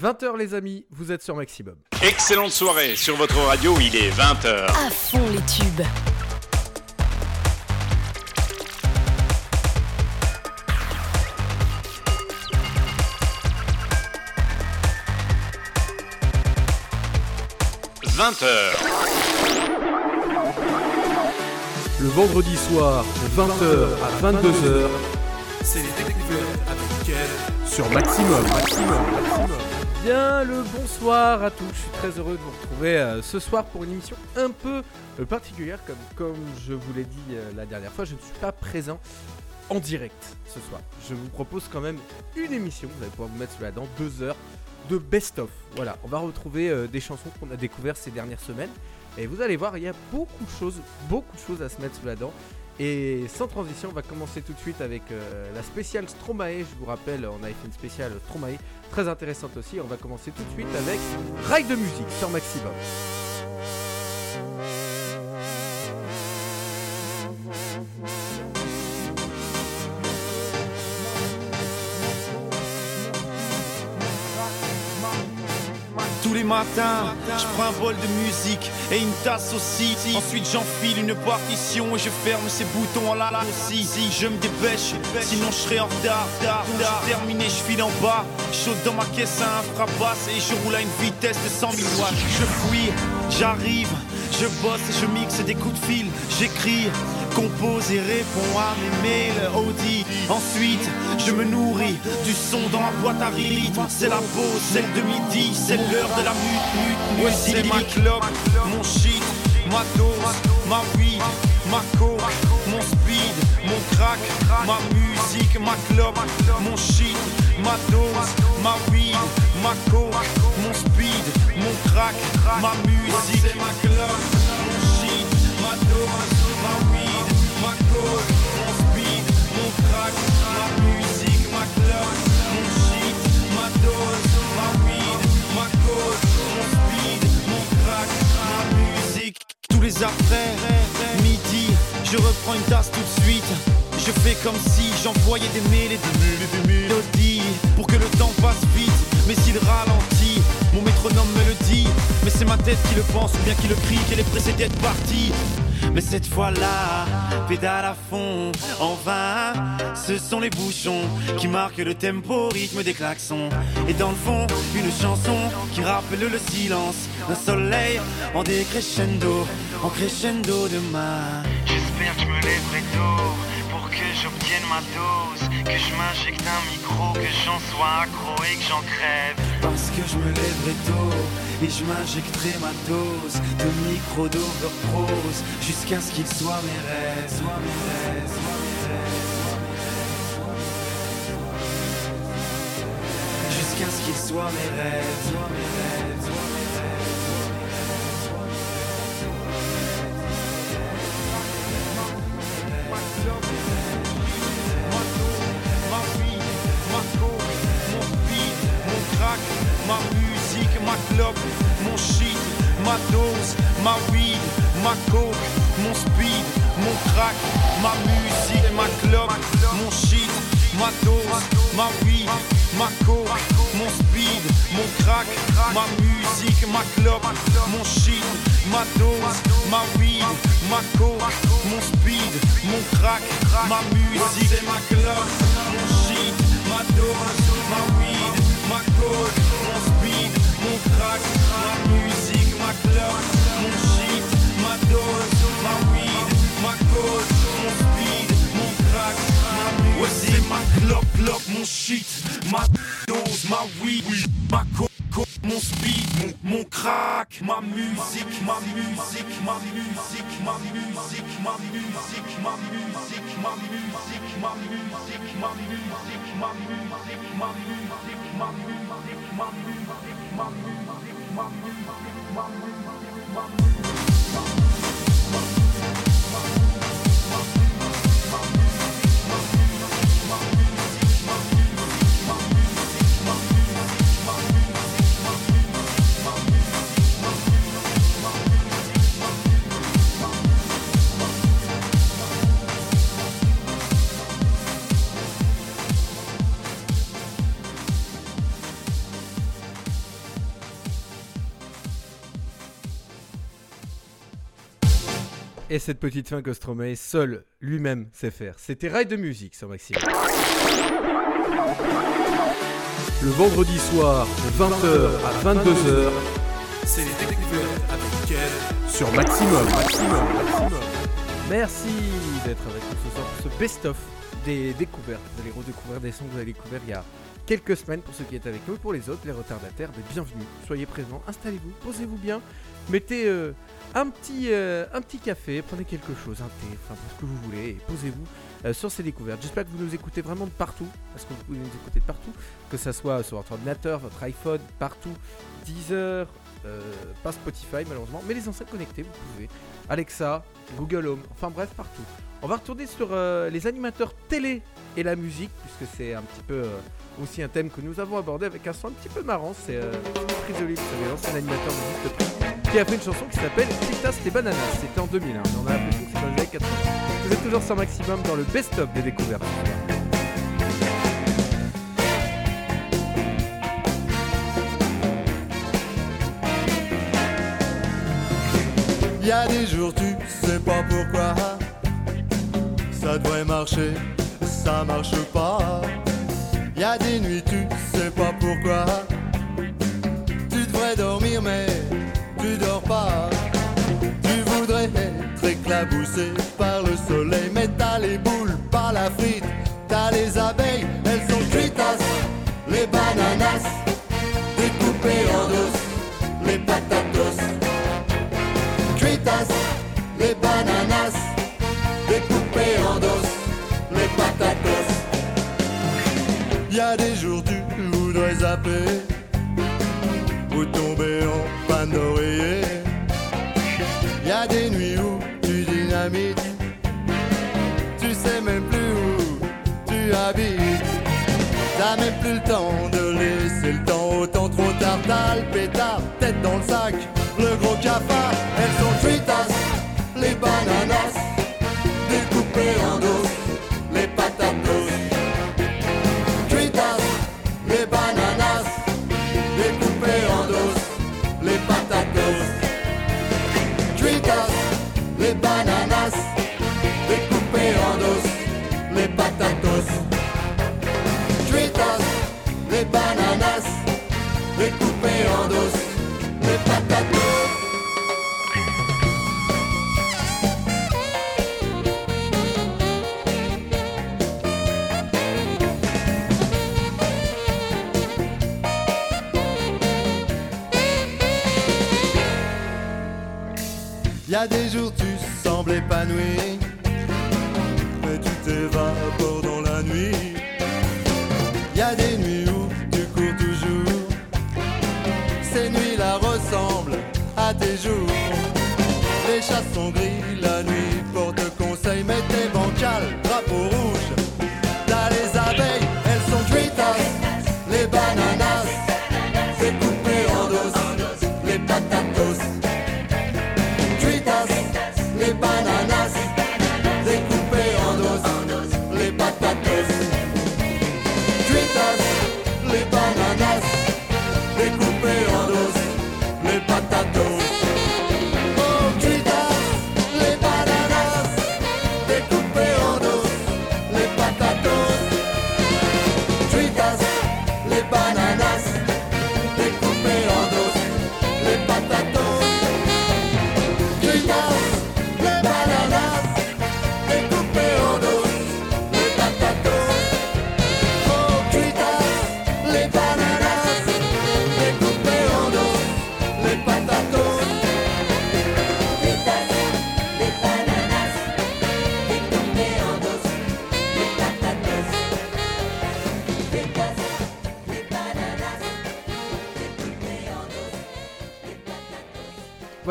20h les amis, vous êtes sur Maximum. Excellente soirée sur votre radio, il est 20h. À fond les tubes. « 20h. Le vendredi soir, de 20h à 22h, C'est les découvertes avec sur Maximum. Bien le bonsoir à tous, je suis très heureux de vous retrouver euh, ce soir pour une émission un peu euh, particulière comme, comme je vous l'ai dit euh, la dernière fois, je ne suis pas présent en direct ce soir. Je vous propose quand même une émission, vous allez pouvoir vous mettre sous la dent, deux heures de best-of. Voilà, on va retrouver des chansons qu'on a découvertes ces dernières semaines et vous allez voir, il y a beaucoup de choses, beaucoup de choses à se mettre sous la dent. Et sans transition, on va commencer tout de suite avec euh, la spéciale Stromae. Je vous rappelle, on avait fait une spéciale Stromae très intéressante aussi. On va commencer tout de suite avec Rail de musique sur Maximum. Tous les matins, je prends un bol de musique et une tasse aussi. Ensuite, j'enfile une partition et je ferme ces boutons à la la aussi. Si je me dépêche, sinon je serai en retard. terminé, je file en bas. Chaud dans ma caisse à un fracasse et je roule à une vitesse de 100 000 watts. Je fuis, j'arrive, je bosse et je mixe des coups de fil. J'écris, compose et réponds à mes mails Audi. Ensuite, je me nourris du son dans ma boîte à rythme. C'est la pause, celle de midi, c'est l'heure de la mute, mute, musique. c'est ma clope, mon shit, ma dose, ma weed, ma coke, mon speed, mon crack, ma musique, ma clope, mon shit, ma dose, ma weed, ma coke, mon speed, mon crack, ma musique, c'est ma clope, mon shit, ma dose, ma weed, ma coke, mon speed, mon crack, ma musique, ma clope, mon shit, ma dose, ma weed, ma coke, mon speed, mon crack, ma musique. Tous les après, midi, je reprends une tasse tout de suite. Je fais comme si j'envoyais des et des mélodies pour que le temps passe vite. Mais s'il ralentit, mon métronome me le dit. Mais c'est ma tête qui le pense ou bien qui le crie qu'elle est pressée d'être partie. Mais cette fois-là, pédale à fond, en vain. Ce sont les bouchons qui marquent le tempo, rythme des klaxons. Et dans le fond, une chanson qui rappelle le silence d'un soleil en décrescendo, en crescendo de ma. J'espère que je me lèverai tôt que j'obtienne ma dose, que je m'injecte un micro, que j'en sois accro et que j'en crève. Parce que je me lèverai tôt et je m'injecterai ma dose de micro d'overprose jusqu'à ce qu'il soit mes rêves, soit mes rêves, mes rêves. Jusqu'à ce qu'il soit mes rêves, soit mes rêves, soit mes rêves, ma musique, ma clope, mon shit, ma dose, ma weed, ma coke, mon speed, mon crack, ma musique, ma clope, mon shit, ma dose, ma weed, ma coke, mon speed, mon crack, ma musique, ma clope, mon shit, ma dose, ma weed, ma coke, mon speed, mon crack, ma musique, ma clope, mon shit, ma dose, ma weed, ma coke, mon speed, mon crack, ma musique, ma clope, mon shit, ma dose, ma weed, ma coke, mon speed, mon crack, ma musique. Ma clope, mon shit, ma dose, ma weed, ma coke, Mon speed, mon, mon crack, ma musique, ma musique, ma musique, ma musique, ma musique, ma musique, ma musique, ma musique, ma musique, ma musique, ma musique, ma musique, Mom, et cette petite fin que Stromae seul lui-même sait faire. C'était Rail de musique sur Maximum. Le vendredi soir, de 20h à 22h, C'est les découvertes avec Ken sur Maximum. Maximum, Maximum. Merci d'être avec nous ce soir pour ce best-of des découvertes. Vous allez redécouvrir des sons que vous avez découverts il y a quelques semaines pour ceux qui étaient avec nous pour les autres, les retardataires, mais bienvenue. Soyez présents, installez-vous, posez-vous bien, mettez euh, un, petit, euh, un petit café, prenez quelque chose, un thé, enfin ce que vous voulez, et posez-vous euh, sur ces découvertes. J'espère que vous nous écoutez vraiment de partout, parce que vous pouvez nous écouter de partout, que ça soit sur votre ordinateur, votre iPhone, partout, Deezer, pas Spotify malheureusement, mais les enceintes connectées, vous pouvez. Alexa, Google Home, enfin bref, partout. On va retourner sur les animateurs télé et la musique, puisque c'est un petit peu aussi un thème que nous avons abordé avec un son un petit peu marrant. C'est euh, savez, l'ancien animateur de Prix, qui a fait une chanson qui s'appelle Fritas les bananas. C'était en 2001, mais on a l'impression que c'est dans les années 80. Vous êtes toujours sur Maximum dans le best-of des découvertes. Y a des jours tu sais pas pourquoi Ça devrait marcher, ça marche pas Y a des nuits tu sais pas pourquoi. Tu devrais dormir mais tu dors pas. Tu voudrais être éclaboussé par le soleil Mais t'as les boules, pas la frite. T'as les abeilles, Y a des jours tu voudrais zapper, ou tomber en panne d'oreiller. Y a des nuits où tu dynamites, tu sais même plus où tu habites. T'as même plus le temps de laisser le temps autant trop tard T'as le pétard, tête dans le sac, le gros cafard Elles sont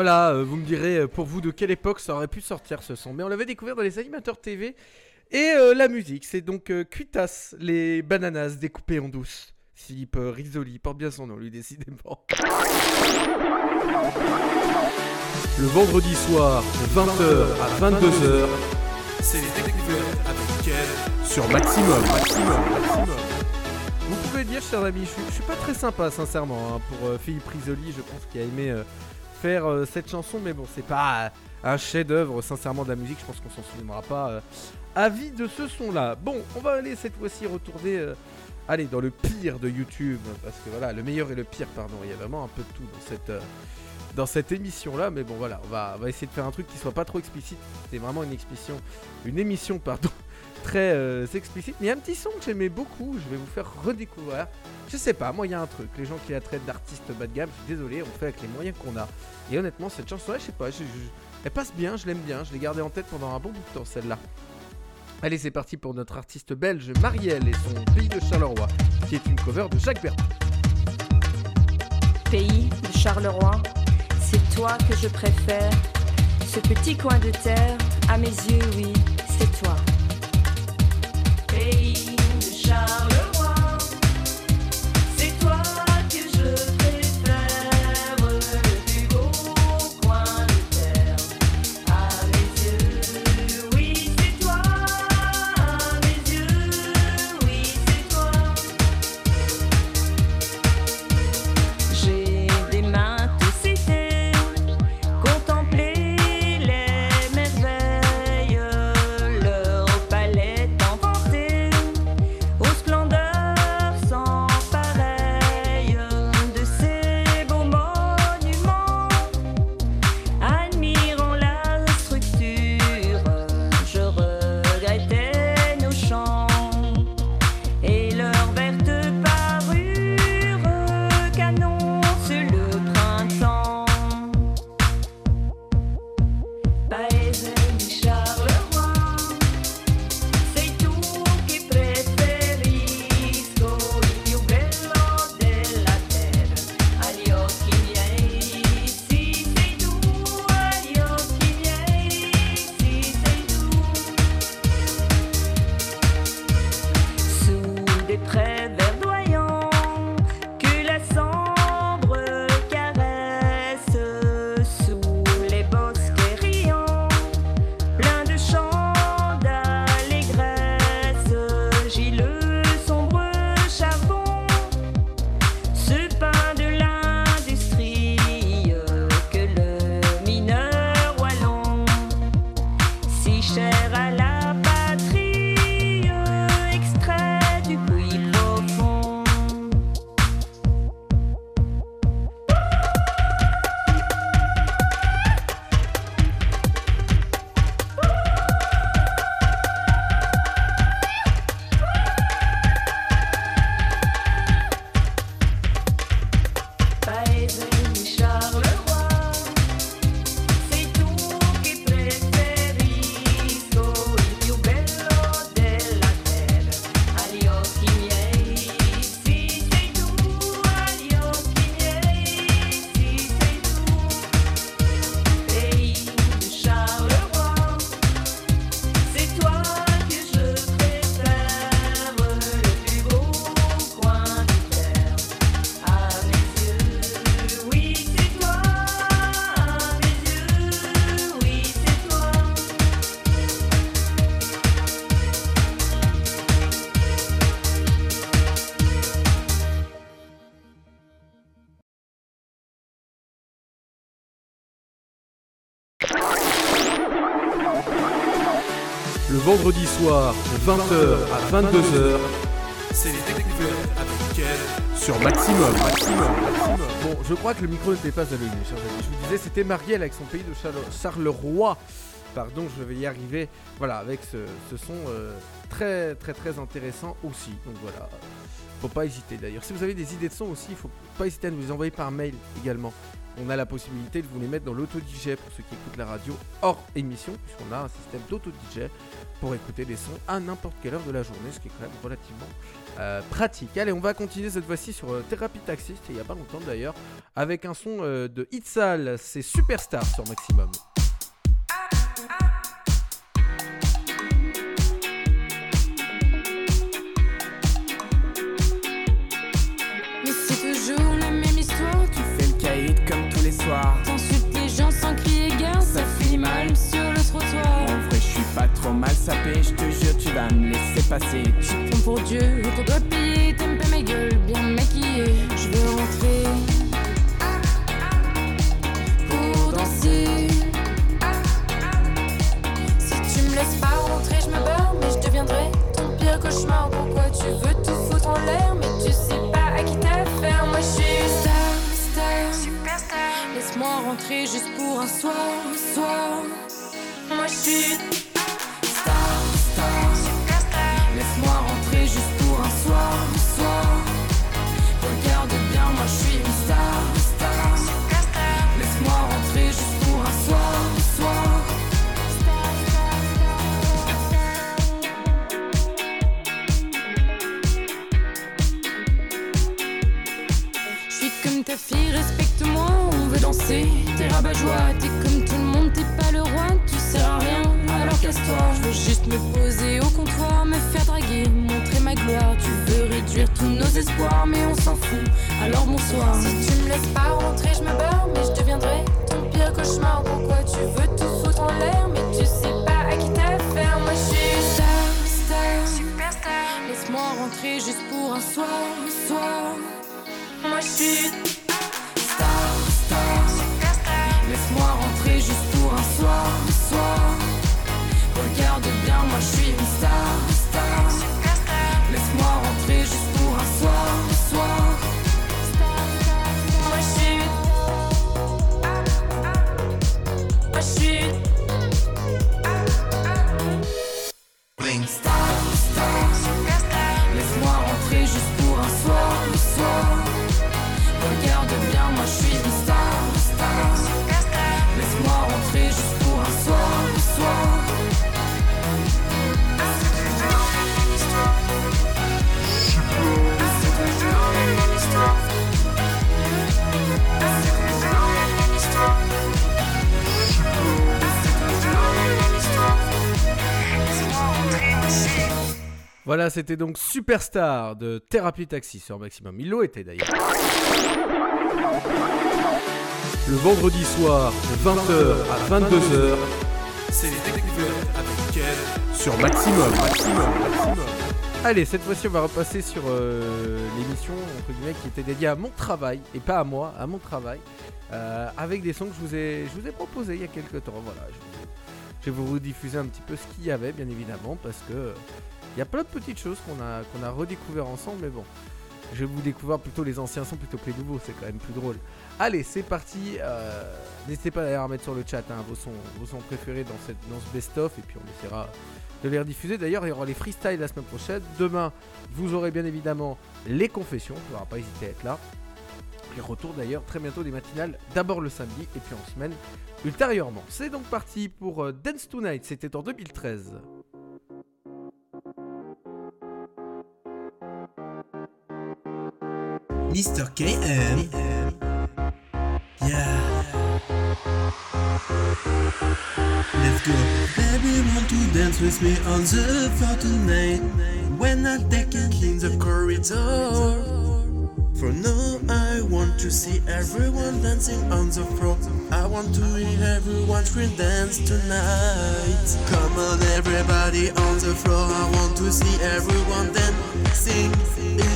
Voilà, euh, vous me direz euh, pour vous de quelle époque ça aurait pu sortir ce son. Mais on l'avait découvert dans les animateurs TV et euh, la musique. C'est donc Cuitas, les bananas découpées en douce. Philippe Risoli porte bien son nom, lui, décidément. Le vendredi soir, de 20h à 22h, C'est les découvertes Ken sur Maximum. Maximum, Maximum. Vous pouvez dire, chers amis, je suis, pas très sympa, sincèrement, hein, pour Philippe Risoli. Je pense qu'il a aimé euh, cette chanson, mais bon, c'est pas euh, un chef-d'œuvre, sincèrement, de la musique. Je pense qu'on s'en souviendra pas. euh, avis de ce son-là. Bon, on va aller cette fois-ci retourner. Allez, dans le pire de YouTube, parce que voilà, le meilleur et le pire, pardon, il y a vraiment un peu de tout dans cette, dans cette émission-là, mais bon voilà, on va, on va essayer de faire un truc qui soit pas trop explicite, c'est vraiment une expression, une émission, pardon, très explicite, mais un petit son que j'aimais beaucoup, je vais vous faire redécouvrir, je sais pas, moi il y a un truc, les gens qui la traitent d'artiste bas de gamme, je suis désolé, on fait avec les moyens qu'on a, et honnêtement, cette chanson-là, je sais pas, elle passe bien, je l'aime bien, je l'ai gardée en tête pendant un bon bout de temps, celle-là. Allez, c'est parti pour notre artiste belge Marielle et son Pays de Charleroi, qui est une cover de Jacques Bertrand. Pays de Charleroi, c'est toi que je préfère. Ce petit coin de terre, à mes yeux, oui, c'est toi. De 20h à 22h, C'est les découvertes sur Maximum. Bon, je crois que le micro n'était pas allumé, chers amis. Je vous disais, c'était Marielle avec son pays de Charle- Charleroi. Pardon, je vais y arriver. Voilà, avec ce, ce son euh, très, très, très intéressant aussi. Donc voilà, faut pas hésiter d'ailleurs. Si vous avez des idées de son aussi, il faut pas hésiter à nous les envoyer par mail également. On a la possibilité de vous les mettre dans l'auto-DJ pour ceux qui écoutent la radio hors émission, puisqu'on a un système d'auto-DJ pour écouter des sons à n'importe quelle heure de la journée, ce qui est quand même relativement euh, pratique. Allez, on va continuer cette fois-ci sur euh, Thérapie Taxiste, il n'y a pas longtemps d'ailleurs, avec un son euh, de Itzal, c'est Superstar sur Maximum. Pas trop mal sapé, je te jure, tu vas me laisser passer. Tu prends pour Dieu doit payer. T'aimes pas ma gueule, bien maquillée. Je veux rentrer. Voilà, c'était donc Superstar de Thérapie Taxi sur Maximum. Il été d'ailleurs. Le vendredi soir, de 20h à 22h, C'est les découvertes avec Kev sur Maximum. Maximum, Maximum. Allez, cette fois-ci, on va repasser sur euh, l'émission entre guillemets qui était dédiée à mon travail et pas à moi, à mon travail, euh, avec des sons que je vous ai, je vous ai proposés il y a quelques temps. Voilà, je, vais vous rediffuser un petit peu ce qu'il y avait, bien évidemment, parce que il y a plein de petites choses qu'on a, qu'on a redécouvert ensemble, mais bon. Je vais vous découvrir plutôt les anciens sons plutôt que les nouveaux, c'est quand même plus drôle. Allez, c'est parti. euh, N'hésitez pas d'ailleurs à mettre sur le chat hein, vos, sons, vos sons préférés dans, cette, dans ce best-of, et puis on essaiera de les rediffuser. D'ailleurs, il y aura les freestyles la semaine prochaine. Demain, vous aurez bien évidemment les confessions, il ne faudra pas hésiter à être là. Et retour d'ailleurs très bientôt des matinales, d'abord le samedi et puis en semaine ultérieurement. C'est donc parti pour euh, Dance Tonight, c'était en 2013. Mr. KM. Yeah. Let's go. Baby, want to dance with me on the floor tonight? When I take it in the corridor. For now, I want to see everyone dancing on the floor. I want to hear everyone scream dance tonight. Come on, everybody on the floor. I want to see everyone dancing.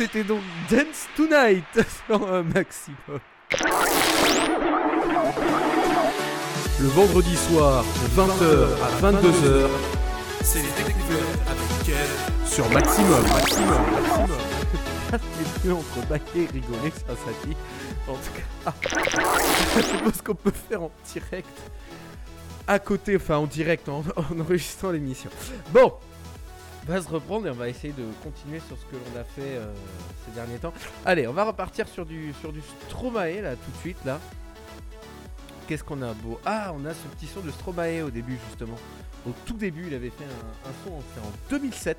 C'était donc Dance Tonight sur un maximum. Le vendredi soir, de 20h à 22h, C'est les découvertes avec Ken sur Maximum. Maximum, Maximum. Les deux entre bailler et rigoler, ça, ça dit. En tout cas, je suppose qu'on peut faire en direct. À côté, enfin en direct, en, en enregistrant l'émission. Bon, on va se reprendre et on va essayer de continuer sur ce que l'on a fait euh, ces derniers temps. Allez, on va repartir sur du, sur du Stromae là, tout de suite là. Qu'est-ce qu'on a beau? Ah, on a ce petit son de Stromae au début justement. Au tout début, il avait fait un, son, en 2007.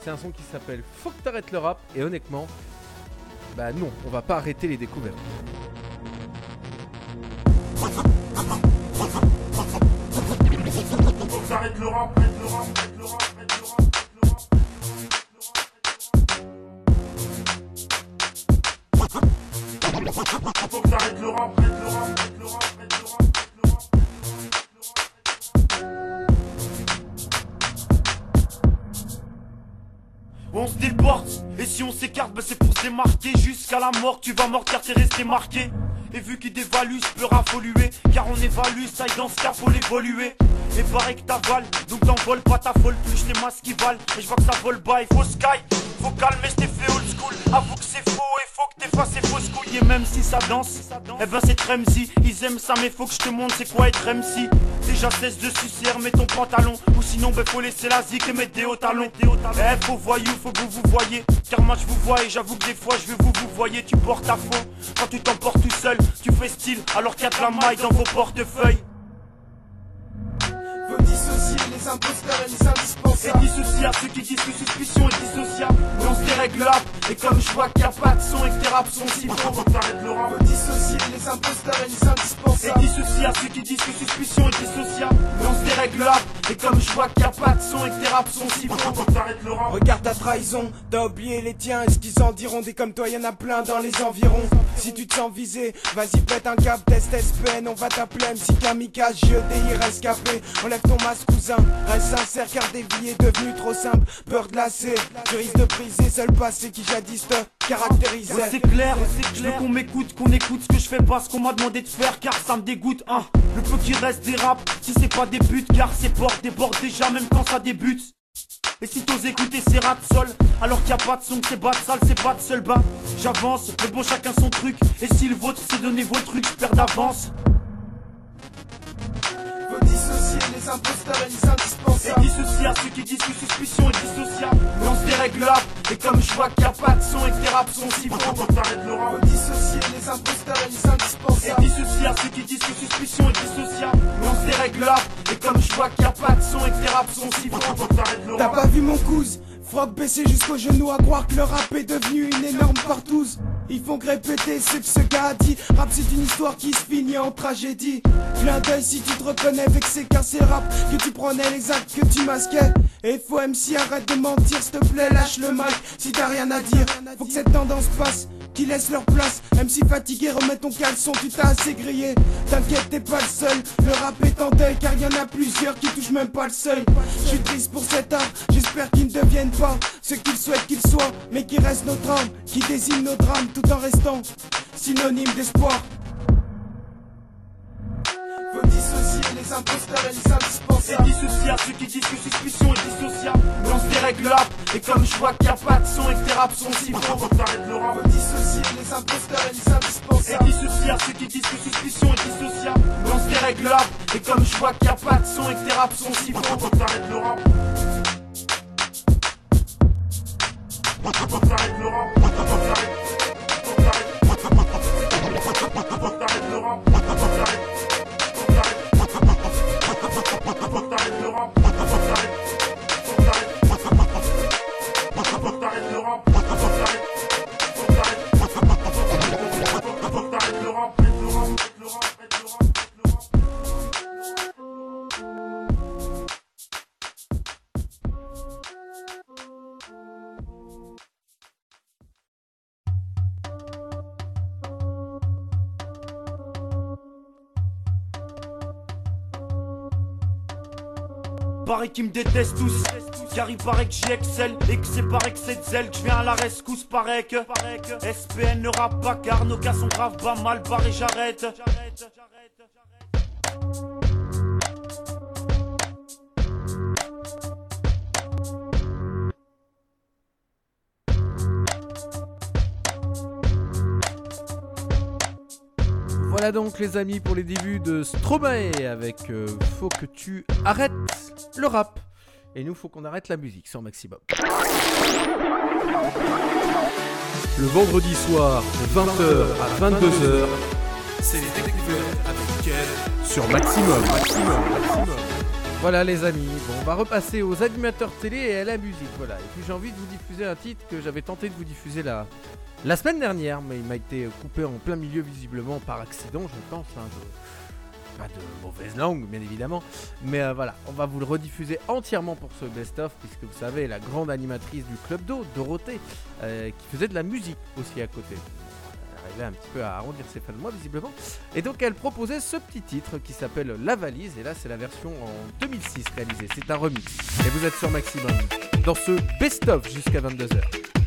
C'est un son qui s'appelle Faut que t'arrêtes le rap. Et honnêtement, bah non, on va pas arrêter les découvertes. Rap, arrête le rap, le rap, Faut que j'arrête le rap, le rap, le rap, le. On se déporte, et si on s'écarte, bah c'est pour se Jusqu'à la mort, tu vas mort car t'es resté marqué Et vu qu'il dévalue, je peux raffoluer Car on évalue, ça et dans ce cas faut l'évoluer Et pareil que t'avales, donc t'envoles pas ta folle Plus les masques qui valent, et je vois que ça vole bas, il faut sky. Faut calmer, je fait old school. Avoue que c'est faux, et faut que t'effaces ces fausses couilles. Et même si ça danse, eh ben c'est Tremzy. Ils aiment ça, mais faut que je te montre c'est quoi être MC Déjà cesse de sucer, mets ton pantalon. Ou sinon ben faut laisser la zik et mettre des hauts talons. Eh faut voyou, faut que vous vous voyez. Car moi je vous vois et j'avoue que des fois je veux vous vous voyez. Tu portes à fond, quand tu t'emportes tout seul Tu fais style. Alors qu'il y a de la maille dans vos portefeuilles Faut dissocier les imposteurs et les indispensables. Et dissocier à ceux qui disent que suspicion est dissociable. Lance des règles rap Et comme je vois qu'il y a pas de son et que tes raps sont si bons t'arrêtes le rap. Faut dissocier les imposteurs et les Et indispensables. dissocier à ceux qui disent que suspicion est dissociable. Lance des règles rap Et comme je vois qu'il y a pas de son et que tes raps sont si bons Faut que t'arrêtes le rap Regarde ta trahison, t'as oublié les tiens, est-ce qu'ils en diront Des comme toi, y'en a plein dans les environs. Si tu te sens visé, vas-y pète un cap, test SPN, on va t'appeler MC Kamikaze, des rescapé. Enlève ton masque cousin, reste sincère car des vies est devenu trop simple. Peur de lasser, tu risques de briser seul passé qui jadis te caractérisait. Ouais, c'est clair, je veux qu'on m'écoute, qu'on écoute ce que je fais pas, ce qu'on m'a demandé de faire, car ça me dégoûte, hein. Le peu qui reste des raps, si c'est pas des buts, car ces portes débordent déjà même quand ça débute. Et si t'oses écouter ces rap sol, alors qu'il a pas de son, c'est pas de salle, c'est pas de seul bas. J'avance, mais bon, chacun son truc. Et si le vôtre, c'est donner vos trucs, je perds d'avance. Dissocier les imposteurs et les Et indispensables. dissocier à ceux qui disent que suspicion est dissociable. Lance des règles rap, et comme je vois qu'il y a pas de son et que tes raps sont si bons, t'arrêtes le rap. Faut dissocier les imposteurs et les Et indispensables. dissocier à ceux qui disent que suspicion est dissociable. Lance des règles rap, et comme je vois qu'il y a pas de son et que tes raps sont si bons, faut que t'arrêtes le T'as pas vu mon cousin? Froc baissé jusqu'au genou à croire que le rap est devenu une énorme partouze. Ils font répéter ce que ce gars dit. Rap c'est une histoire qui se finit en tragédie. Clin d'œil si tu te reconnais car c'est le rap que tu prenais les actes que tu masquais. Et faut MC arrête de mentir s'il te plaît lâche le mic si t'as rien à dire. Faut que cette tendance passe. Qui laisse leur place, MC fatigué, remets ton caleçon, tu t'as assez grillé. T'inquiète, t'es pas le seul, le rap est en deuil car y a plusieurs qui touchent même pas le seuil. Je triste pour cet art, j'espère qu'ils ne deviennent pas ce qu'ils souhaitent qu'ils soient, mais qui restent notre âme, qui désigne nos drames tout en restant synonyme d'espoir. Faut dissocier les imposteurs et les indispensables. Et dissocier ceux qui disent que suspicion est dissociable. Lance des règles et comme je vois qu'il y a pas de son et que tes raps sont si faux, t'arrêtes le rap. Faut dissocier les imposteurs et les Et indispensables. dissocier à ceux qui disent que suspicion est dissociable. Lance des règles et comme je vois qu'il y a pas de son et que tes raps sont si faux, t'arrêtes le rap. T'arrêtes le rap. Paraît qu'ils me détestent tous. Car il paraît que j'y Et que c'est par excès de zèle que je viens à la rescousse Paraît que SPN ne rappe pas car nos gars sont graves pas mal barrés j'arrête Voilà donc les amis pour les débuts de Stromae avec euh, Faut que tu arrêtes le rap. Et nous, faut qu'on arrête la musique sur Maximum. Le vendredi soir, de 20h à 22h, C'est les découvertes avec Ken. sur Maximum. Maximum, Maximum. Voilà les amis, bon, on va repasser aux animateurs télé et à la musique. Voilà. Et puis j'ai envie de vous diffuser un titre que j'avais tenté de vous diffuser la, la semaine dernière, mais il m'a été coupé en plein milieu visiblement par accident, je pense. hein, Pas de mauvaise langue, bien évidemment. Mais euh, voilà, on va vous le rediffuser entièrement pour ce best-of, puisque vous savez, la grande animatrice du Club d'eau, Dorothée, euh, qui faisait de la musique aussi à côté. Elle arrivait un petit peu à arrondir ses fins de mois, visiblement. Et donc, elle proposait ce petit titre qui s'appelle La Valise. Et là, c'est la version en 2006 réalisée. C'est un remix. Et vous êtes sur Maximum dans ce best-of jusqu'à 22h.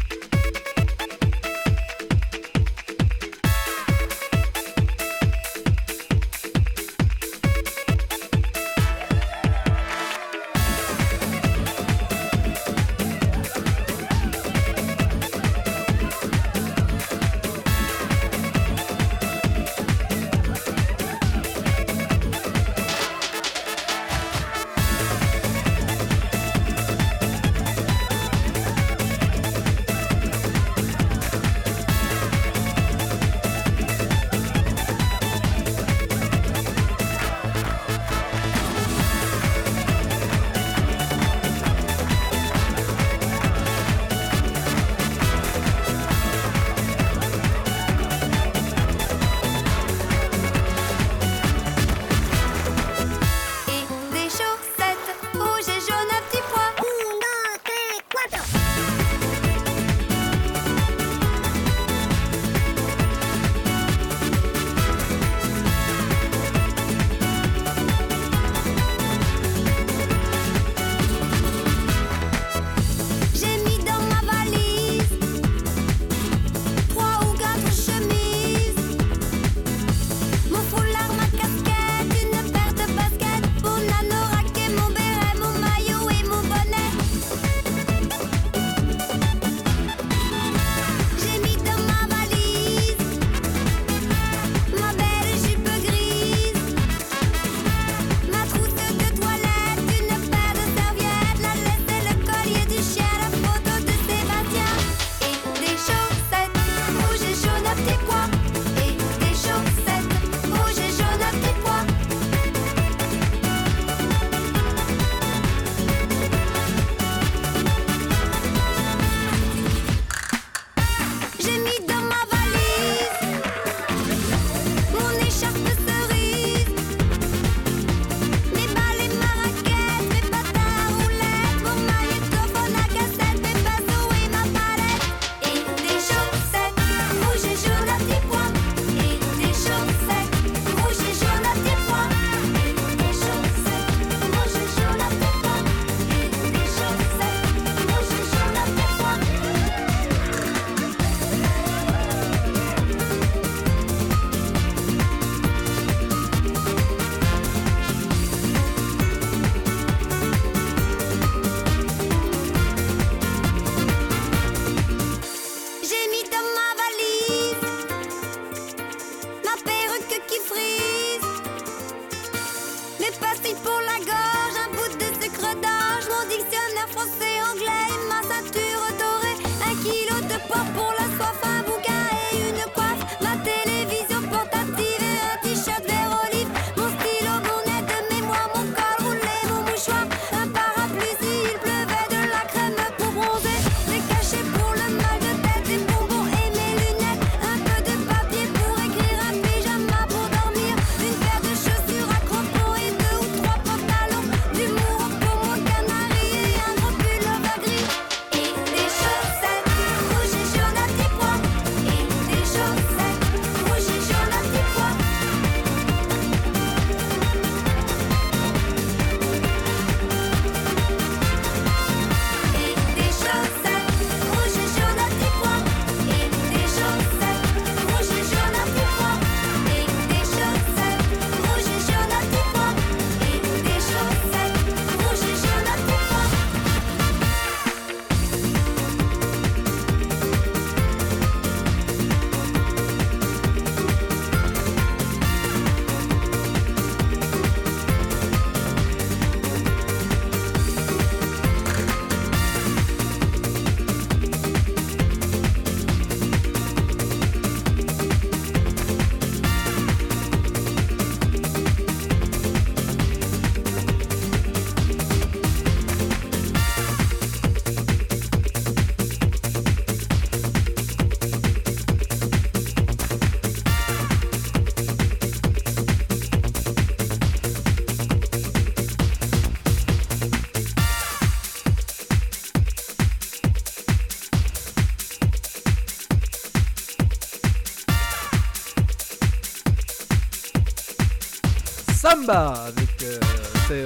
Avec euh, ses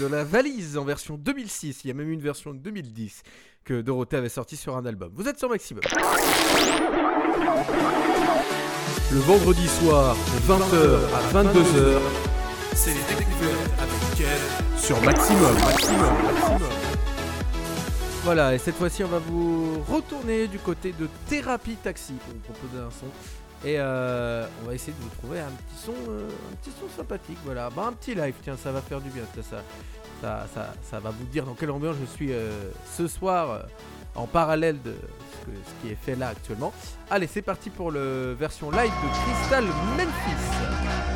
de la valise en version 2006. Il y a même une version 2010 que Dorothée avait sortie sur un album. Vous êtes sur Maximum. Le vendredi soir, de 20h à 22h, c'est les découvertes africaines sur Maximum. Maximum, Maximum. Voilà, et cette fois-ci, on va vous retourner du côté de Thérapie Taxi pour vous proposer un son. Et euh, on va essayer de vous trouver un petit son, euh, un petit son sympathique, voilà. Bah, un petit live, tiens, ça va faire du bien, ça, ça, ça, va vous dire dans quelle ambiance je suis euh, ce soir, en parallèle de ce, qui est fait là actuellement. Allez, c'est parti pour la version live de Crystal Memphis.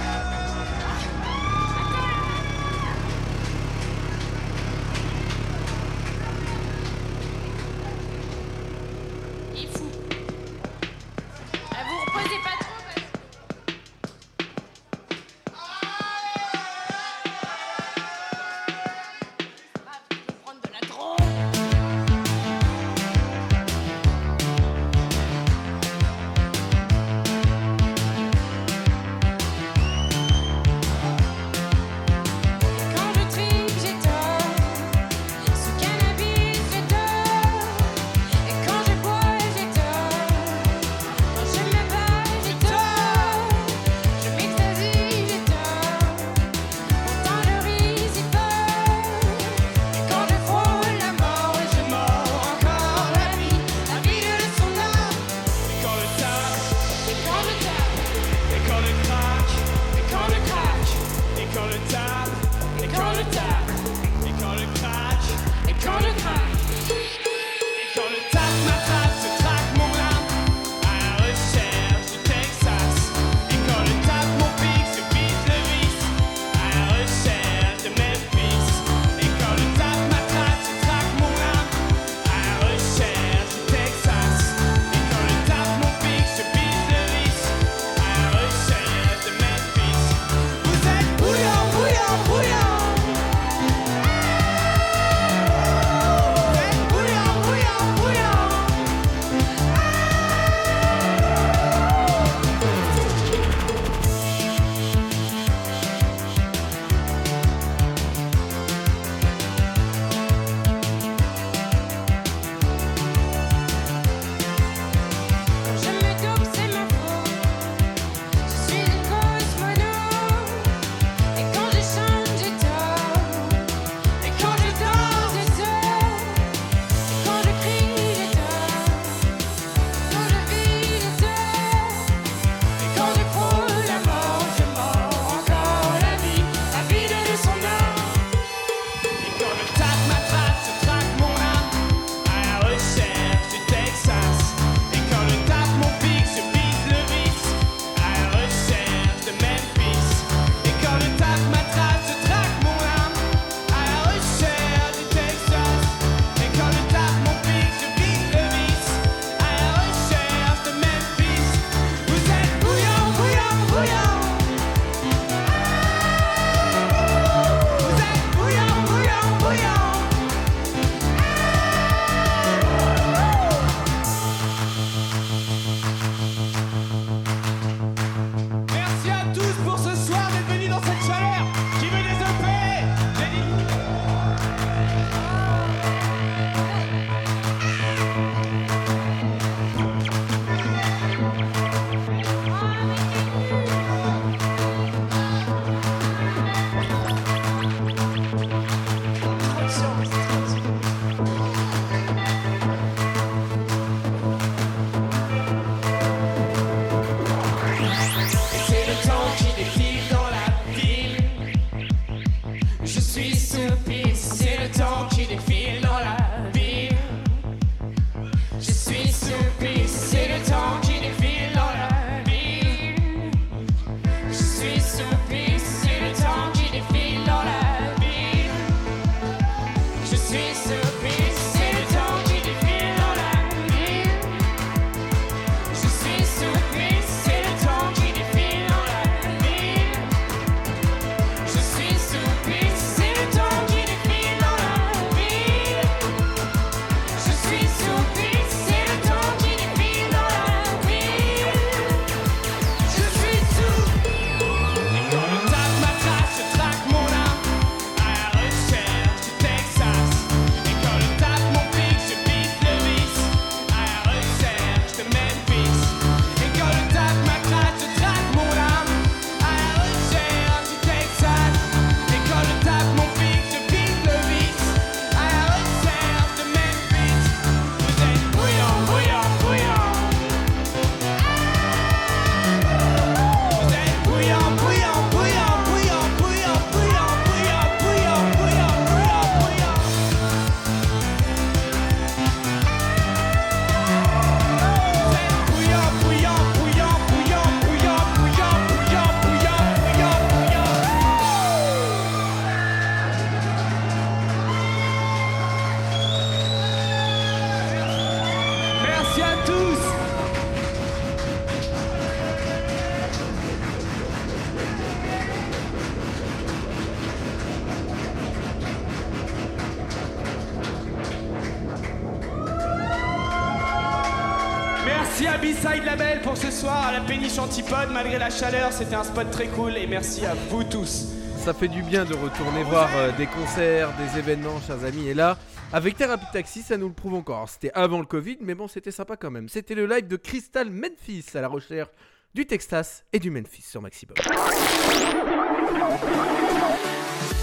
Chaleur, c'était un spot très cool et merci à vous tous. Ça fait du bien de retourner voir euh, des concerts, des événements, chers amis. Et là, avec Thérapie Taxi, ça nous le prouve encore. C'était avant le Covid, mais bon, c'était sympa quand même. C'était le live de Crystal Memphis à la recherche du Texas et du Memphis sur Maximum.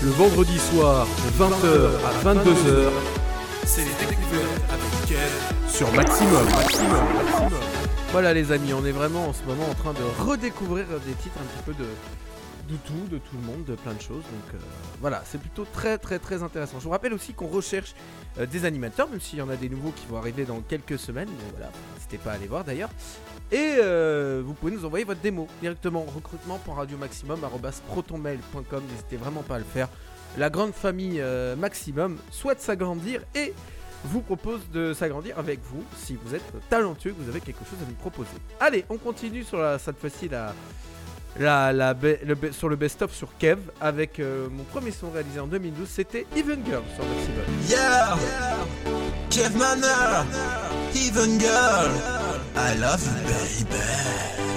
Le vendredi soir, de 20h à 22h, C'est les découvertes avec sur Maximum. Maximum, Maximum. Voilà les amis, on est vraiment en ce moment en train de redécouvrir des titres un petit peu de, tout, de tout le monde, de plein de choses. Donc euh, voilà, c'est plutôt très très très intéressant. Je vous rappelle aussi qu'on recherche euh, des animateurs, même s'il y en a des nouveaux qui vont arriver dans quelques semaines. Voilà, n'hésitez pas à aller voir d'ailleurs. Et euh, vous pouvez nous envoyer votre démo directement recrutement.radiomaximum.protonmail.com. N'hésitez vraiment pas à le faire. La grande famille Maximum souhaite s'agrandir et vous propose de s'agrandir avec vous si vous êtes talentueux, que vous avez quelque chose à nous proposer. Allez, on continue sur la, cette fois-ci la, la, la le sur le best-of sur Kev avec euh, mon premier son réalisé en 2012, c'était Even Girl sur Maximum. Yeah, Kev Manor, even girl, I love baby.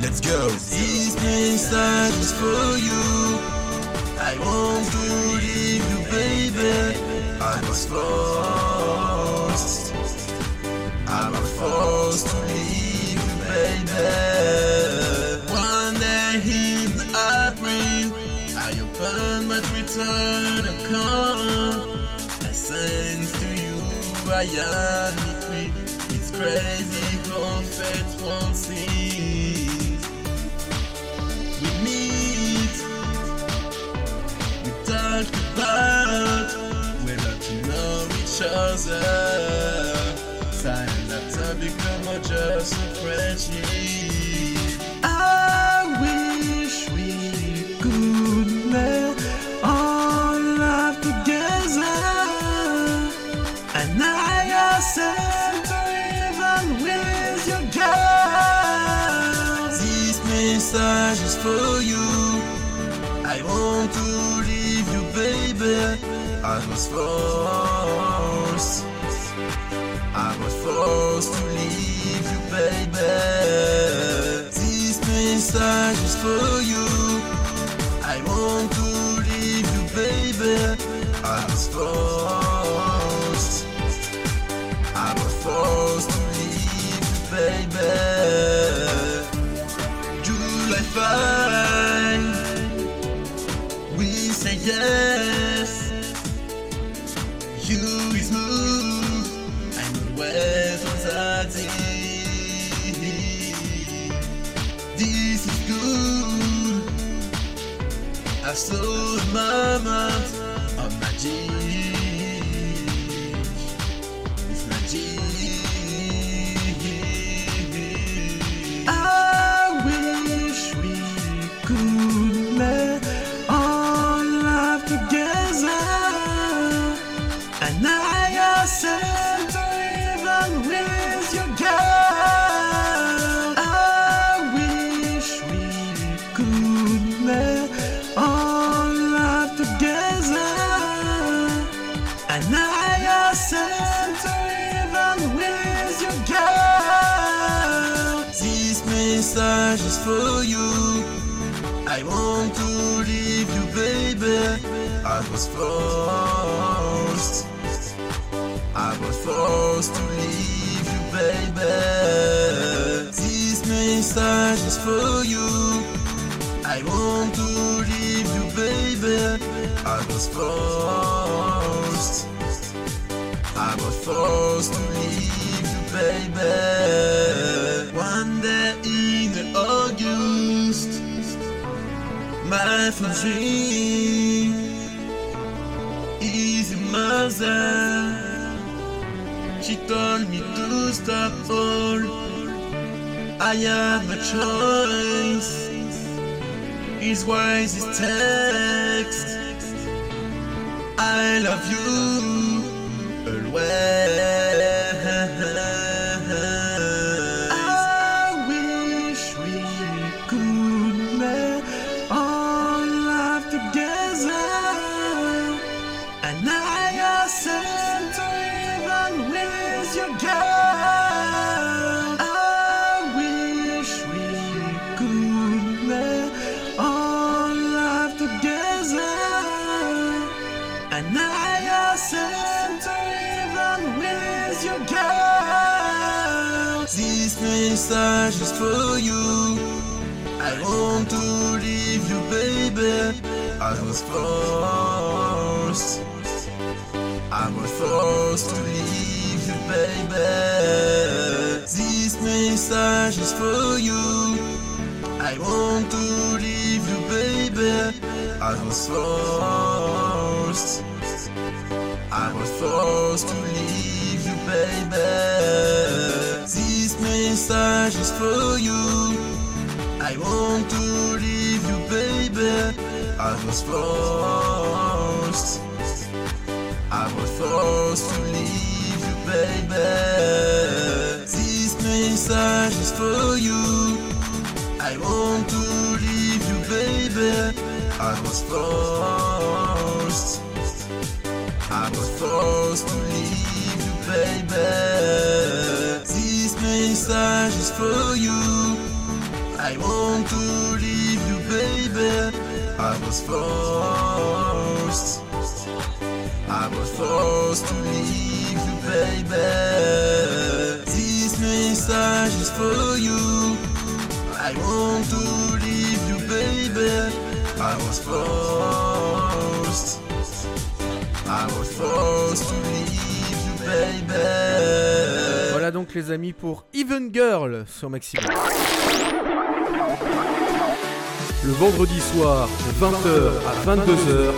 Let's go. This message is for you. I want to leave you, baby. I was forced. I was forced to leave you, baby. One day in April, I opened my Twitter account. I sent to you I am. It's crazy how fate won't we talk about whether to know each other. Silent after become just a friendship. I wish we could make our life together. And I accept even with your girl. This message is for I was forced. I was forced to leave you, baby. This message is for you. I want to leave you, baby. I was forced. I was forced to leave you, baby. A was forced. I was forced to leave you, baby. This message is for you. I want to leave you, baby. I was forced. I was forced to leave you, baby. One day in August, my dream is mother. She told me to stop all. I have a choice. His wisest text. I love you always. Was forced. I was forced to leave you, baby. This message is for you. I want to leave you, baby. I was forced. I was forced to leave you, baby. This message is for you. I want to leave you, baby. I was forced. I was forced to leave you, baby. This message is for you. I want to leave you, baby. I was forced. I was forced to leave you, baby. This message is for you. I want to leave you, baby. I was forced. I was forced to leave you, baby. This message is for you. I want to leave you, baby. I was forced. I was forced to leave you, baby. Voilà donc les amis pour Even Girl sur Maximum. Le vendredi soir de 20h à 22h,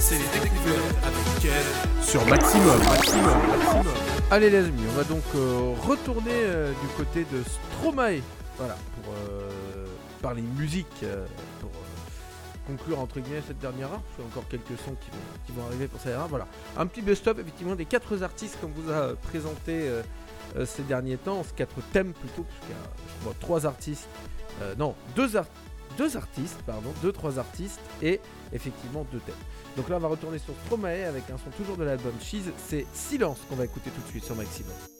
C'est les découvertes avec sur Maximum. Maximum. Maximum. Allez les amis, on va donc euh, retourner euh, du côté de Stromae. Voilà, pour euh, parler musique, pour conclure entre guillemets cette dernière heure. Y a encore quelques sons qui vont, arriver pour cette. Voilà, un petit best-of effectivement des quatre artistes qu'on vous a présenté euh, ces derniers temps, quatre thèmes plutôt, parce qu'il y a je trois artistes, non, deux, ar- deux artistes, pardon, deux, trois artistes et effectivement deux thèmes. Donc là, on va retourner sur Stromae avec un son toujours de l'album Cheese. C'est Silence qu'on va écouter tout de suite sur Maximum.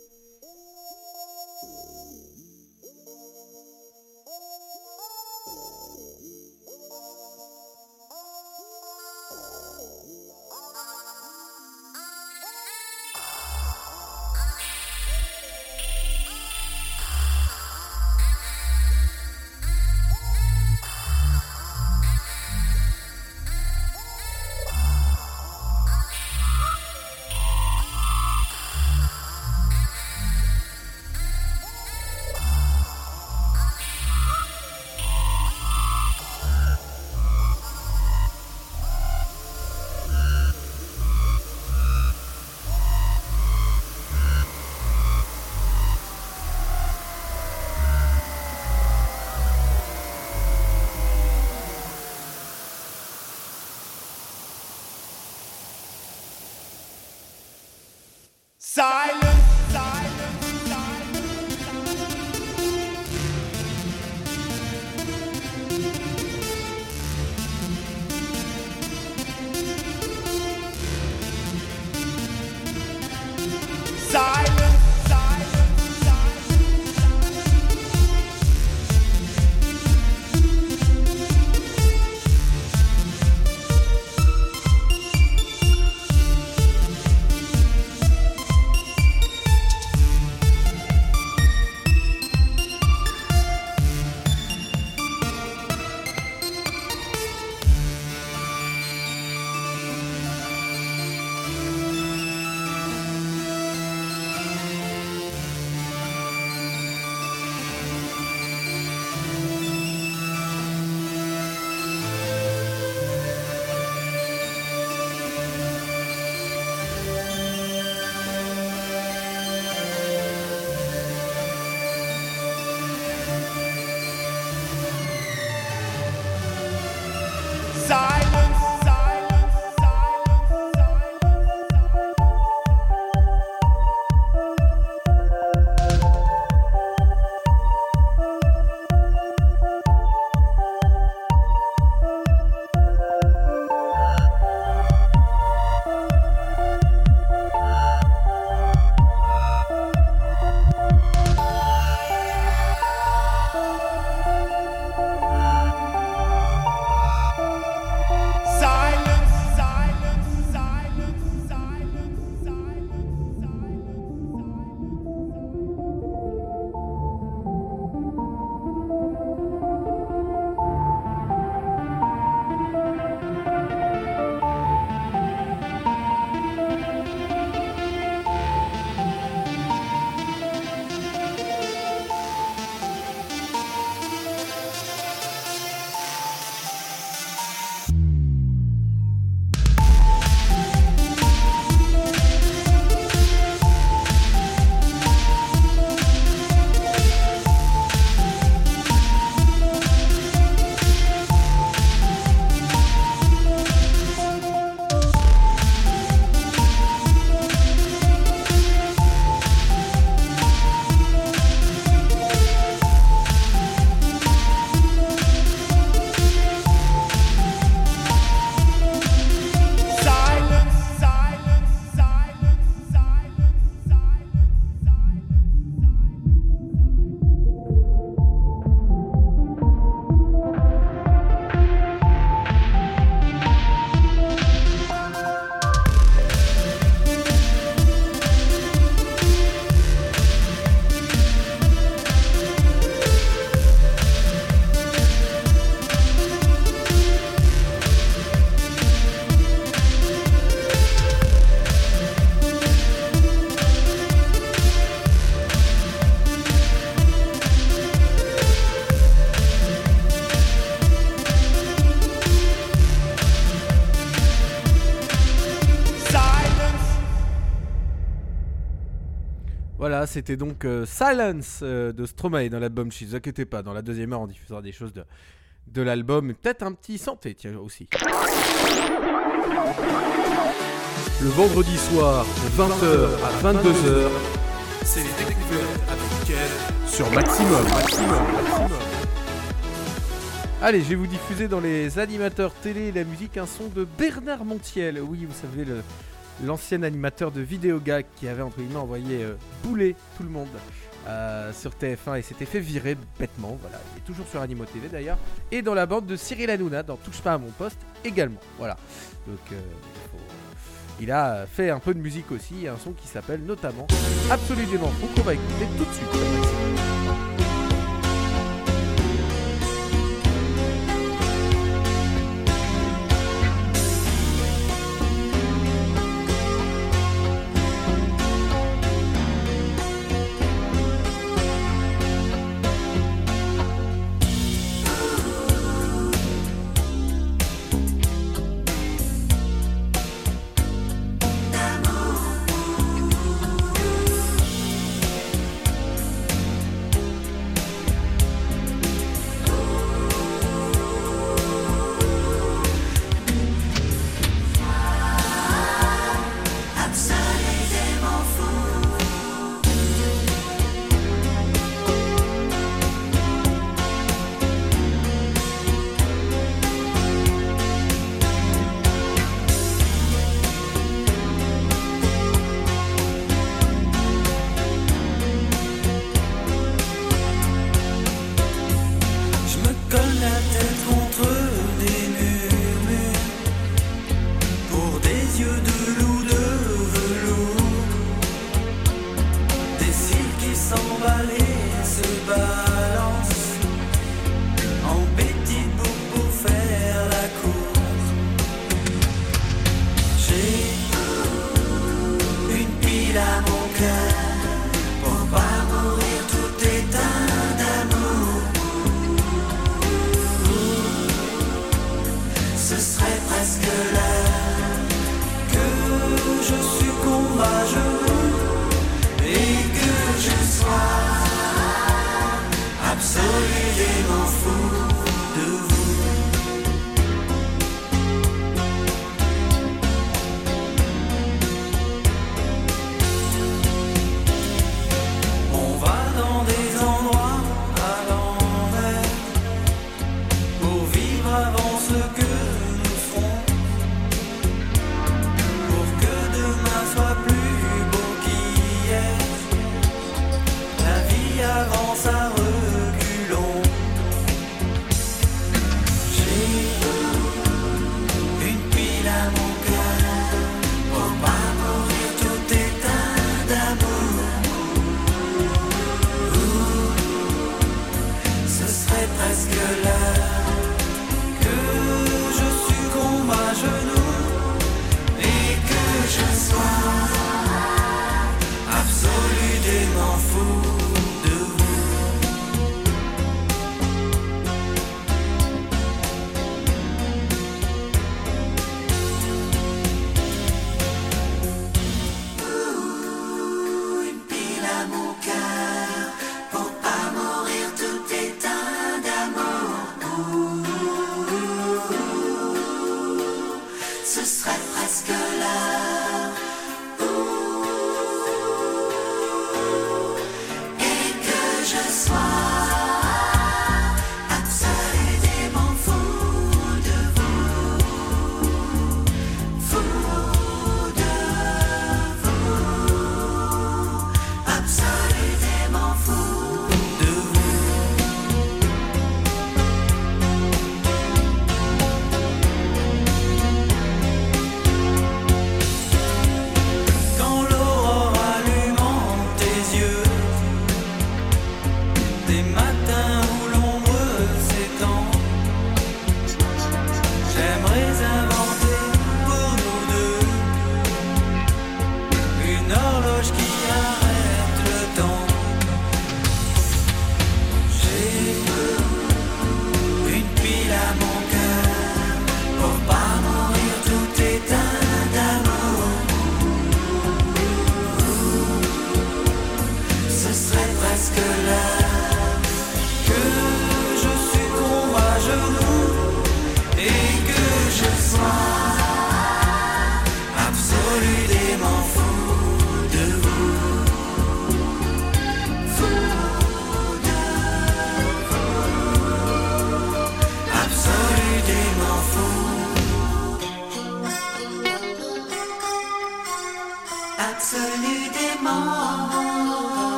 C'était donc euh, Silence euh, de Stromae dans l'album. Ne vous inquiétez pas, dans la deuxième heure, on diffusera des choses de, l'album, peut-être un petit santé, tiens, aussi. Le vendredi soir, de 20h à 22h, C'est les découvertes Kev sur Maximum. Maximum, Maximum. Allez, je vais vous diffuser dans les animateurs télé et la musique un son de Bernard Montiel. Oui, vous savez, le- l'ancien animateur de Vidéogag qui avait entre guillemets envoyé euh, bouler tout le monde euh, sur TF1 et s'était fait virer bêtement. Voilà, il est toujours sur Animo TV d'ailleurs. Et dans la bande de Cyril Hanouna dans Touche pas à mon poste également. Voilà. Donc, euh, il a fait un peu de musique aussi, un son qui s'appelle notamment Absolument Fou qu'on va écouter tout de suite.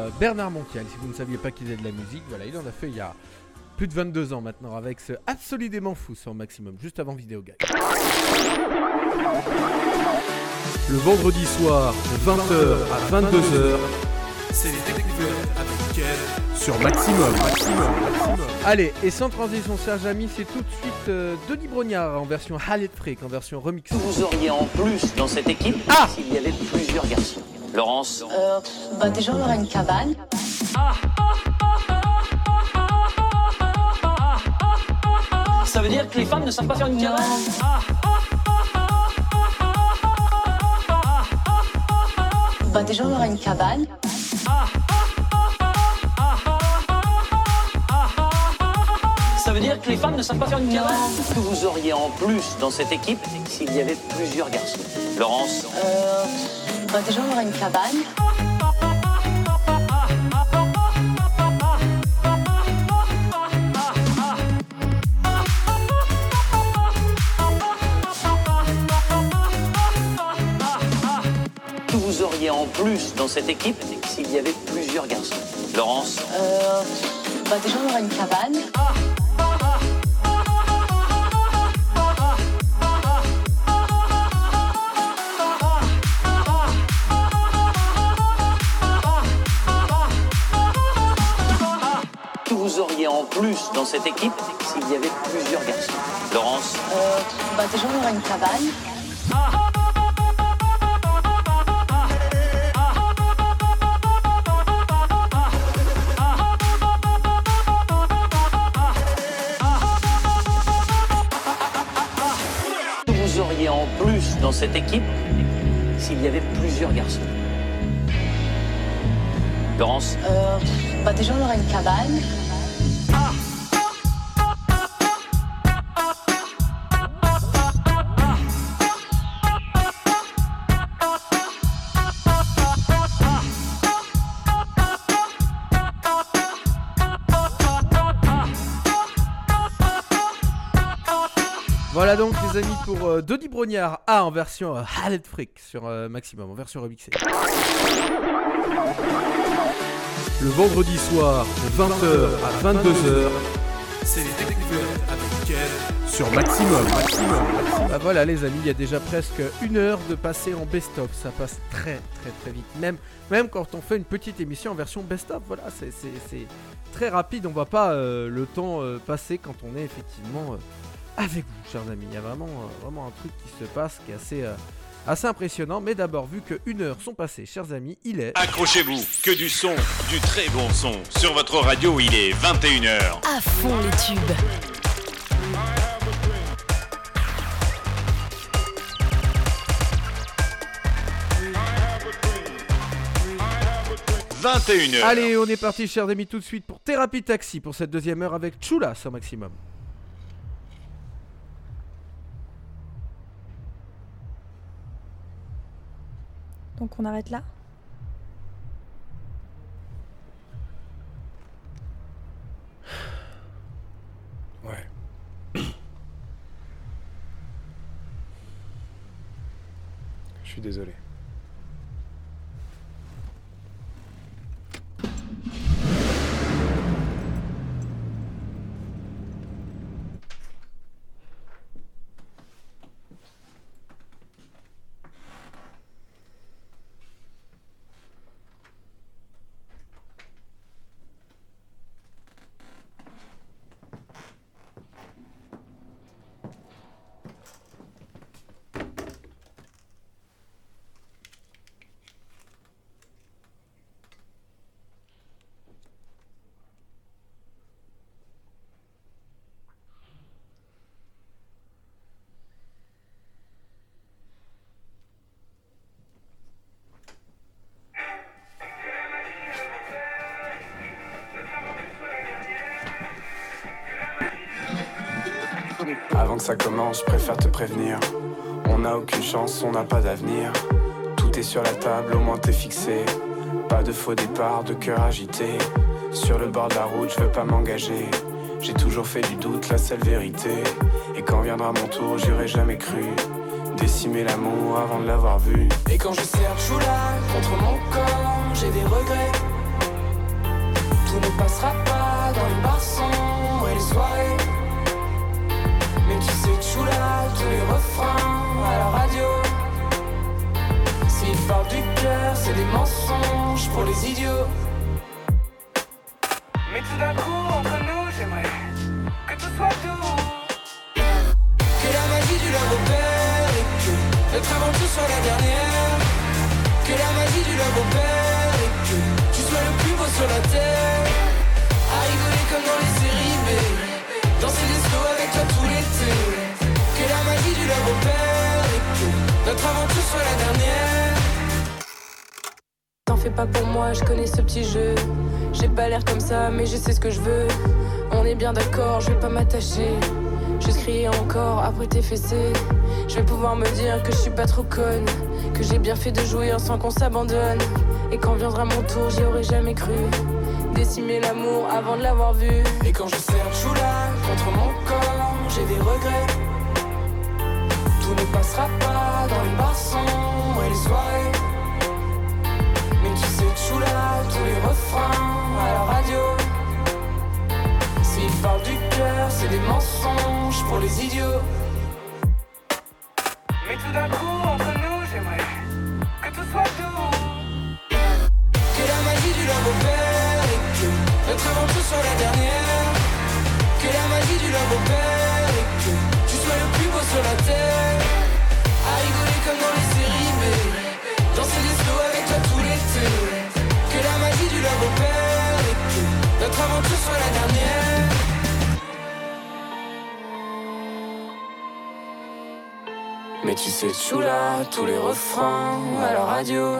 Euh, Bernard Montiel. Si vous ne saviez pas qu'il faisait de la musique, voilà, il en a fait il y a plus de 22 ans maintenant avec ce Absolument fou sur Maximum, juste avant Vidéo Gag. Le vendredi soir, de 20h à 22h, C'est les découvertes avec sur Maximum. Allez, et sans transition, chers amis, c'est tout de suite euh, Denis Brognard en version Hallet Freak, en version remix. Vous auriez en plus dans cette équipe s'il y avait plusieurs garçons. Laurence Euh, bah déjà on aura une cabane. Ça veut dire que les femmes ne savent pas faire une cabane Bah déjà on aura une cabane. Ça veut dire que les femmes ne savent pas faire une cabane Que vous auriez en plus dans cette équipe s'il y avait plusieurs garçons? Laurence Euh, bah déjà aura une cabane. Que vous auriez en plus dans cette équipe s'il y avait plusieurs garçons? Laurence? Euh, bah déjà on aura une cabane. En plus dans cette équipe s'il y avait plusieurs garçons. Laurence Euh, bah déjà on aura une cabane. Vous auriez en plus dans cette équipe s'il y avait plusieurs garçons. Laurence Euh, bah déjà on aura une cabane. Les amis pour euh, Denis Brognard A en version euh, Hallet Freak sur euh, Maximum, en version remixée. Le vendredi soir, de 20h à 22h, C'est les découvertes avec Kev sur Maximum. Bah voilà les amis, il y a déjà presque une heure de passer en best-of. Ça passe très très très vite. Même, même quand on fait une petite émission en version best-of, voilà, c'est- très rapide. On voit pas euh, le temps euh, passer quand on est effectivement avec vous, chers amis. Il y a vraiment, euh, vraiment un truc qui se passe qui est assez, euh, assez impressionnant. Mais d'abord, vu que une heure sont passées, chers amis, il est... Accrochez-vous, que du son, du très bon son. Sur votre radio, il est 21h. À fond les tubes. 21h. Allez, on est parti, chers amis, tout de suite pour Thérapie Taxi pour cette deuxième heure avec Chula sur Maximum. Donc on arrête là Ouais. Je suis désolé. Je préfère te prévenir. On n'a aucune chance, on n'a pas d'avenir. Tout est sur la table, au moins t'es fixé. Pas de faux départ, de cœur agité. Sur le bord de la route, je veux pas m'engager. J'ai toujours fait du doute la seule vérité. Et quand viendra mon tour, j'aurais jamais cru. Décimer l'amour avant de l'avoir vu. Et quand je serre Choula contre mon corps, j'ai des regrets. Tout ne passera pas dans les bars sombres et les soirées. Sais, Choula, tous les refrains à la radio. S'ils parlent du cœur, c'est des mensonges pour les idiots. Mais tout d'un coup, entre nous, j'aimerais que tout soit doux. Que la magie du love opère et que notre aventure soit la dernière. Que la magie du love opère et que tu sois le plus beau sur la terre. À rigoler comme dans les et que notre aventure soit la dernière. T'en fais pas pour moi, je connais ce petit jeu. J'ai pas l'air comme ça, mais je sais ce que je veux. On est bien d'accord, je vais pas m'attacher. Juste crier encore après tes fessées. Je vais pouvoir me dire que je suis pas trop conne. Que j'ai bien fait de jouir sans qu'on s'abandonne. Et quand viendra mon tour, j'y aurais jamais cru. Décimer l'amour avant de l'avoir vu. Et quand je serre Choula contre mon corps, j'ai des regrets. Passera pas dans les bars sombres et les soirées. Mais tu sais, Choula, tous les refrains à la radio. S'ils parlent du cœur, c'est des mensonges pour les idiots. Mais tout d'un coup, entre nous, j'aimerais que tout soit doux. Que la magie du love opère et que notre aventure soit la dernière. Que la magie du love opère et que tu sois le plus beau sur la terre. Rigoler comme dans les séries B. Danser des slow avec toi tout l'été. Que la magie du love opère notre aventure soit la dernière. Mais tu sais, Choula, tous les refrains à la radio.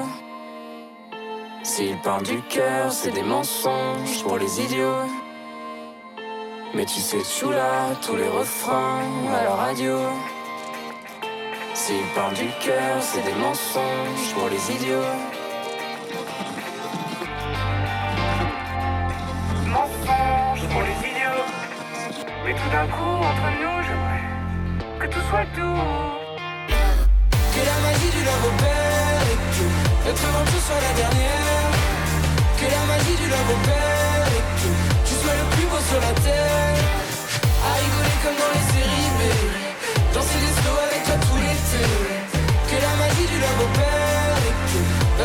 S'ils parlent du cœur, c'est des mensonges pour les idiots. Mais tu sais, Choula, tous les refrains à la radio. S'ils parlent du cœur, c'est des mensonges pour les idiots. Mensonges pour les idiots. Mais tout d'un coup, entre nous, j'aimerais que tout soit doux. Que la magie du love opère et que notre aventure soit la dernière. Que la magie du love opère et que tu sois le plus beau sur la terre. À rigoler comme dans les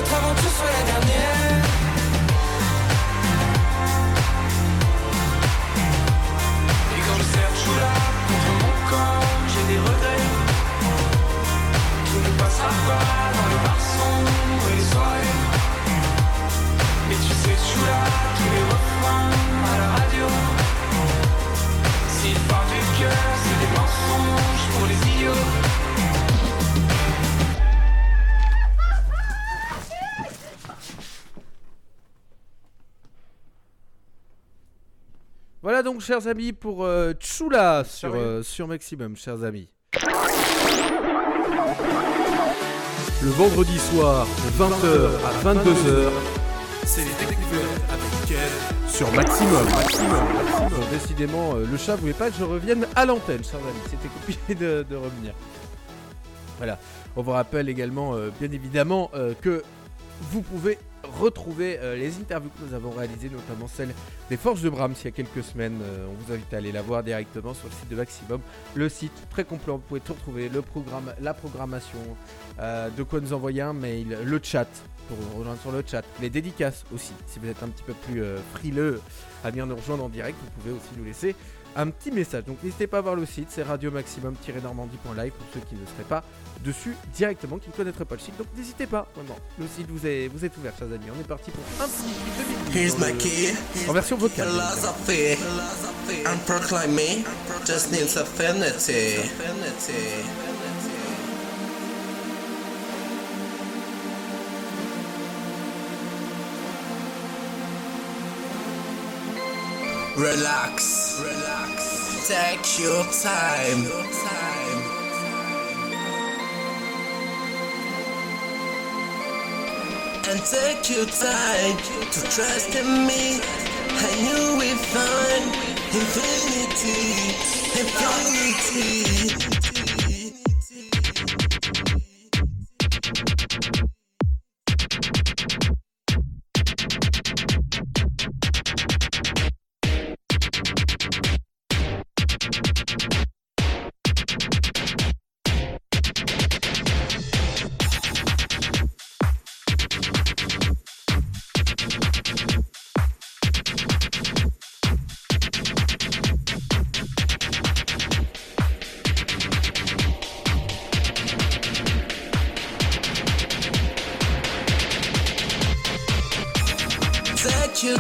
notre aventure soit la dernière. Et quand je serre Choula contre mon corps, j'ai des regrets. Tout ne passera pas dans les bars sombres et les soirées. Mais tu sais, Choula, tous les refrains à la radio. S'ils parlent du cœur, c'est des mensonges pour les idiots. Voilà donc, chers amis, pour euh, Chula sur, euh, sur Maximum, chers amis. Le vendredi soir, de 20h à 22h, C'est les découvertes avec Kev. sur Maximum. Maximum, Maximum. Décidément, euh, le chat voulait pas que je revienne à l'antenne, chers amis. C'était compliqué de, de revenir. Voilà. On vous rappelle également, euh, bien évidemment, euh, que vous pouvez retrouver euh, les interviews que nous avons réalisées, notamment celle des Forges de Brahms il y a quelques semaines. Euh, on vous invite à aller la voir directement sur le site de Maximum. Le site très complet, vous pouvez tout retrouver, le programme, la programmation, euh, de quoi nous envoyer un mail, le chat pour rejoindre sur le chat, les dédicaces aussi. Si vous êtes un petit peu plus frileux à venir nous rejoindre en direct, vous pouvez aussi nous laisser un petit message. Donc n'hésitez pas à voir le site, c'est radio maximum-normandie.live pour ceux qui ne seraient pas dessus directement, qui ne connaîtraient pas le site. Donc n'hésitez pas, vraiment. Le site vous est, vous est ouvert, chers amis. On est parti pour un petit 2 minutes. Here's my key. En version vocale. Just needs affinity. Relax. Relax. Take your time. your time And take your time to trust in me. And you will find infinity, infinity.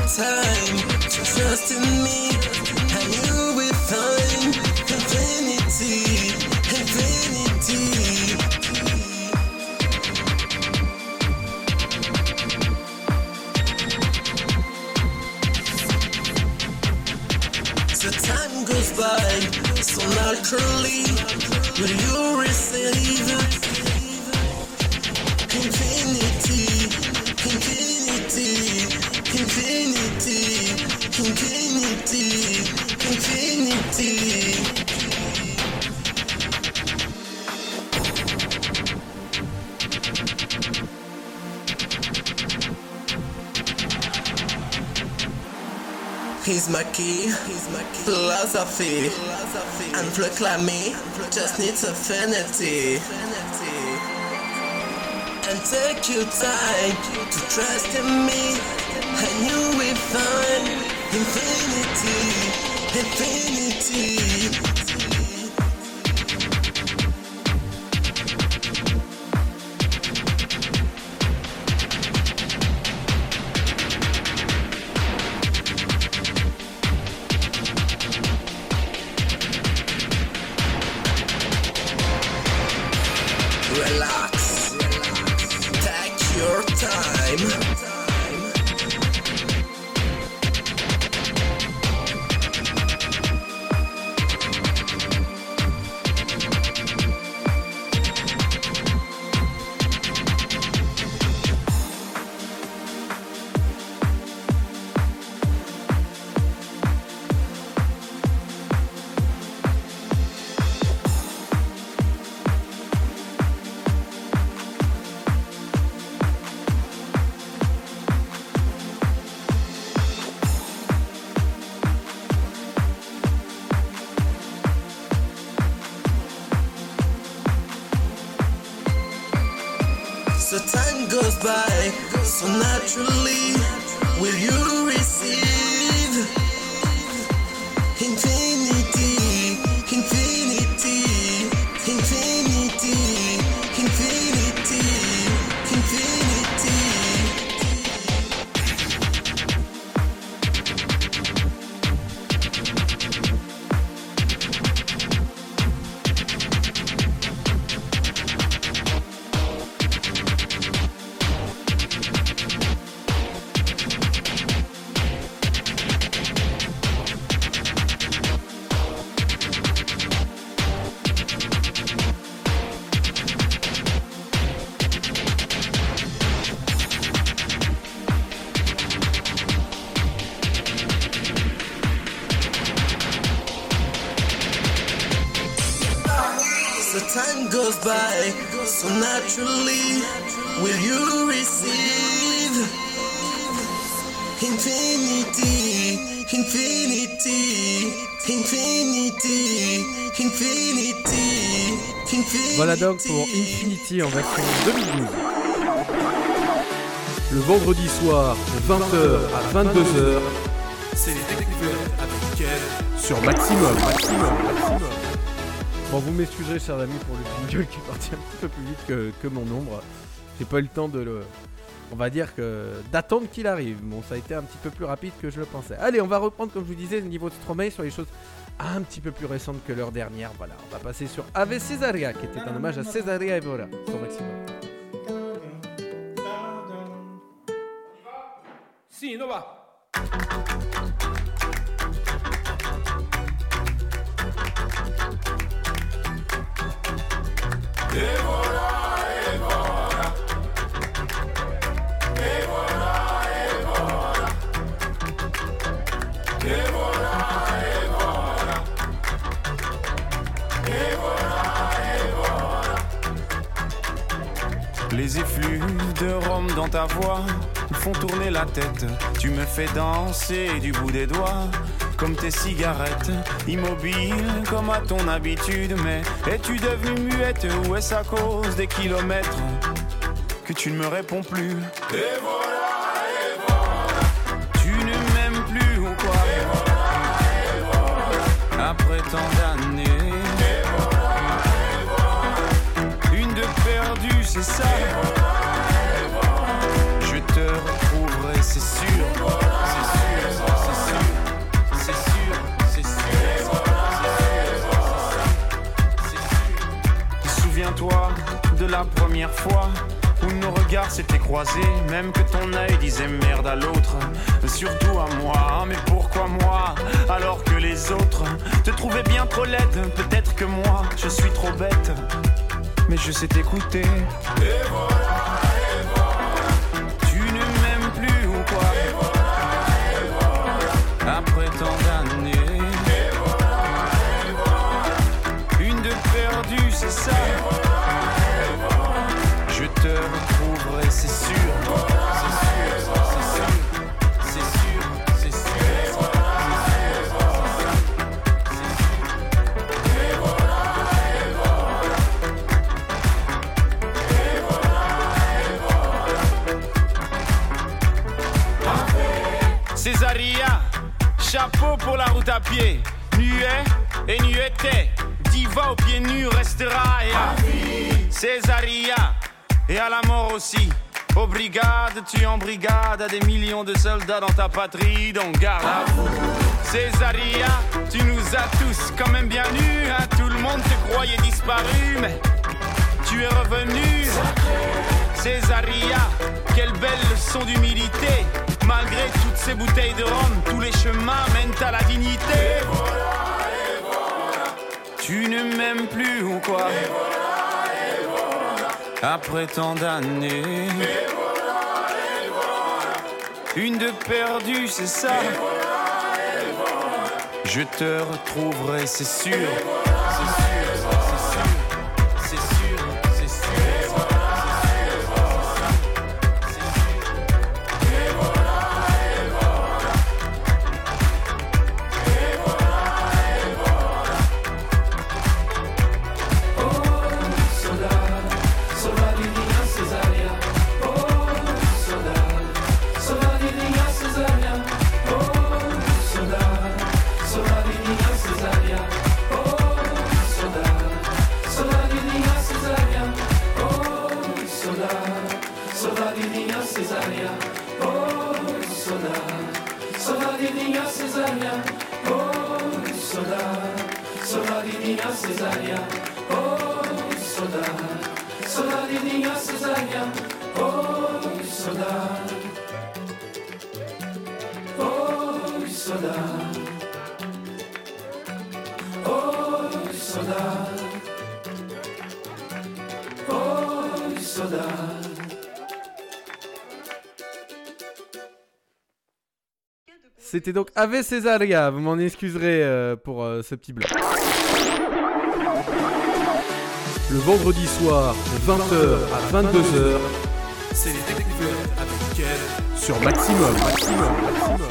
Time to trust in me, and you will find infinity, infinity. So time goes by so naturally. Will you receive He's my key, philosophy, and proclaiming just needs affinity. And take your time to trust in me, and you will find infinity, infinity. Pour Infinity en version 2012. Le vendredi soir de 20h à 22h C'est les découvertes Kev sur Maximum. Maximum, Maximum. Bon, vous m'excuserez, chers amis, pour le jingle qui est parti un petit peu plus vite que, que mon ombre. J'ai pas eu le temps de le. On va dire que d'attendre qu'il arrive. Bon, ça a été un petit peu plus rapide que je le pensais. Allez, on va reprendre, comme je vous disais, le niveau de Stromae sur les choses un petit peu plus récentes que l'heure dernière. Voilà, passer sur Ave Cesaria, qui était un hommage à Cesaria Evora sur Maximum. Va. De rhum dans ta voix me font tourner la tête. Tu me fais danser du bout des doigts, comme tes cigarettes, immobile comme à ton habitude. Mais es-tu devenue muette ou est-ce à cause des kilomètres que tu ne me réponds plus? Et voilà, et voilà. Tu ne m'aimes plus ou quoi? Après tant d'années. Une de perdue, c'est ça. Première fois où nos regards s'étaient croisés, même que ton œil disait merde à l'autre, surtout à moi. Mais pourquoi moi alors que les autres te trouvaient bien trop laide? Peut-être que moi je suis trop bête, mais je sais t'écouter. Tu ne m'aimes plus ou quoi? Après tant d'années. Une de perdue, c'est ça. Nuet et nueté, diva aux pieds nus restera et à. Césaria, et à la mort aussi. Aux brigades, tu en brigade à des millions de soldats dans ta patrie, donc garde à vous. Césaria, tu nous as tous quand même bien nus, hein. tout le monde te croyait disparu, mais tu es revenu. Césaria, quelle belle leçon d'humilité. Malgré toutes ces bouteilles de rhum, tous les chemins mènent à la dignité. Tu ne m'aimes plus ou quoi Après tant d'années. Une de perdue, c'est ça. Je te retrouverai, c'est sûr. C'était donc Ave Césaria, vous m'en excuserez euh, pour euh, ce petit bloc. Le vendredi soir, de 20h à 22h, C'est les découvertes avec sur Maximum. Maximum, Maximum.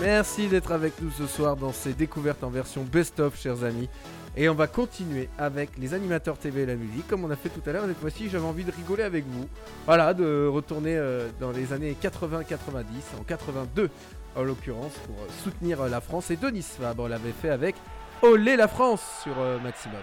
Merci d'être avec nous ce soir dans ces découvertes en version best-of, chers amis. Et on va continuer avec les animateurs TV et la musique, comme on a fait tout à l'heure. Cette fois-ci, j'avais envie de rigoler avec vous. Voilà, de retourner euh, dans les années 80-90, en 82 en l'occurrence, pour soutenir euh, la France. Et Denis Fabre l'avait fait avec Olé la France sur euh, Maximum.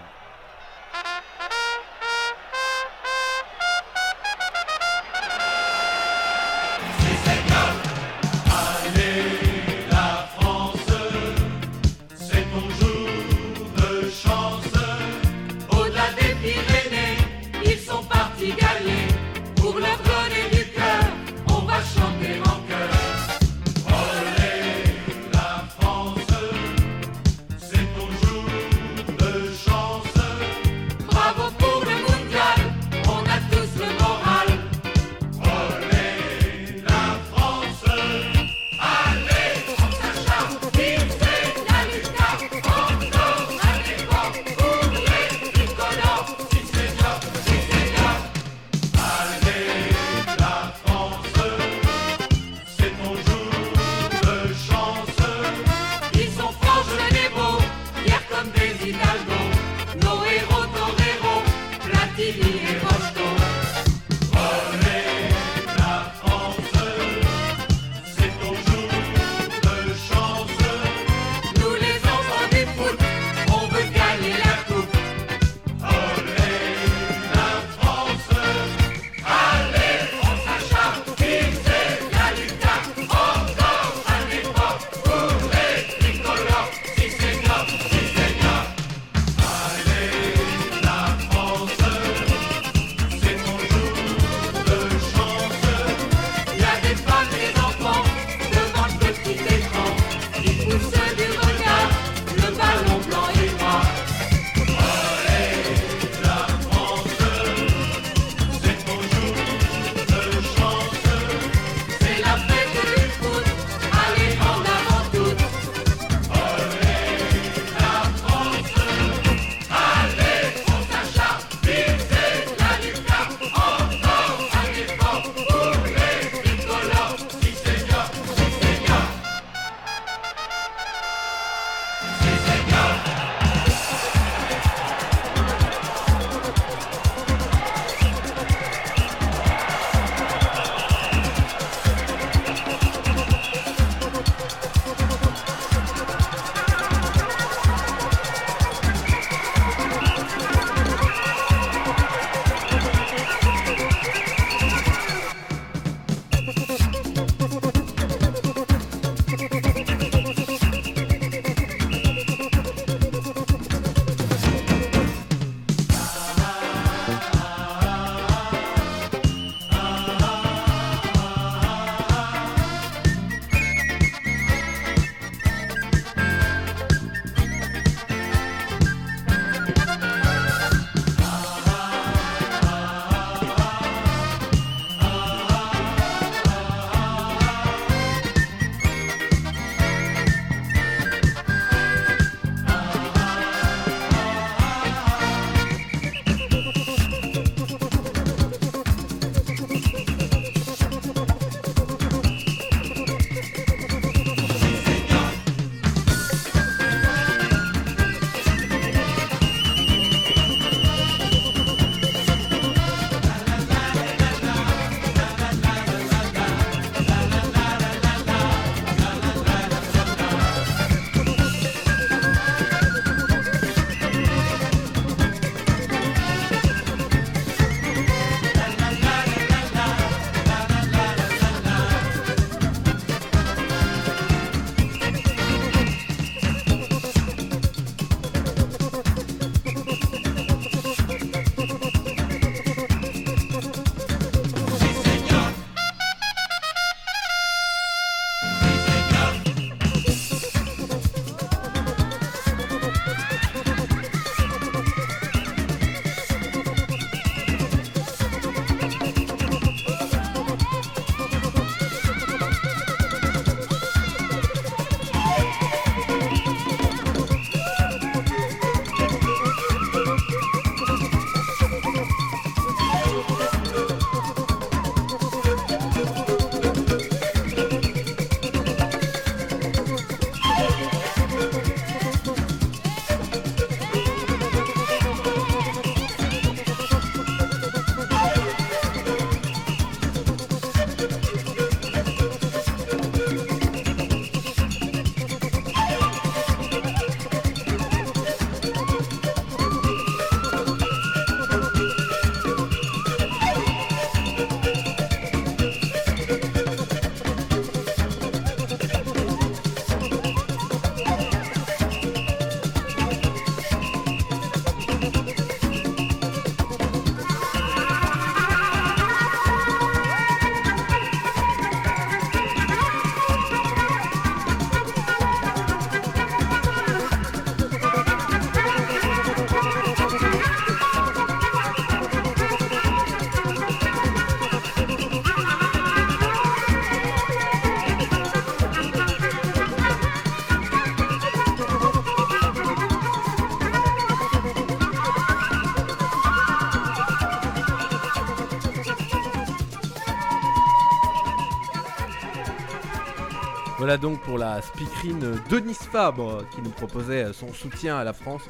Voilà donc pour la speakerine Denis Fabre qui nous proposait son soutien à la France.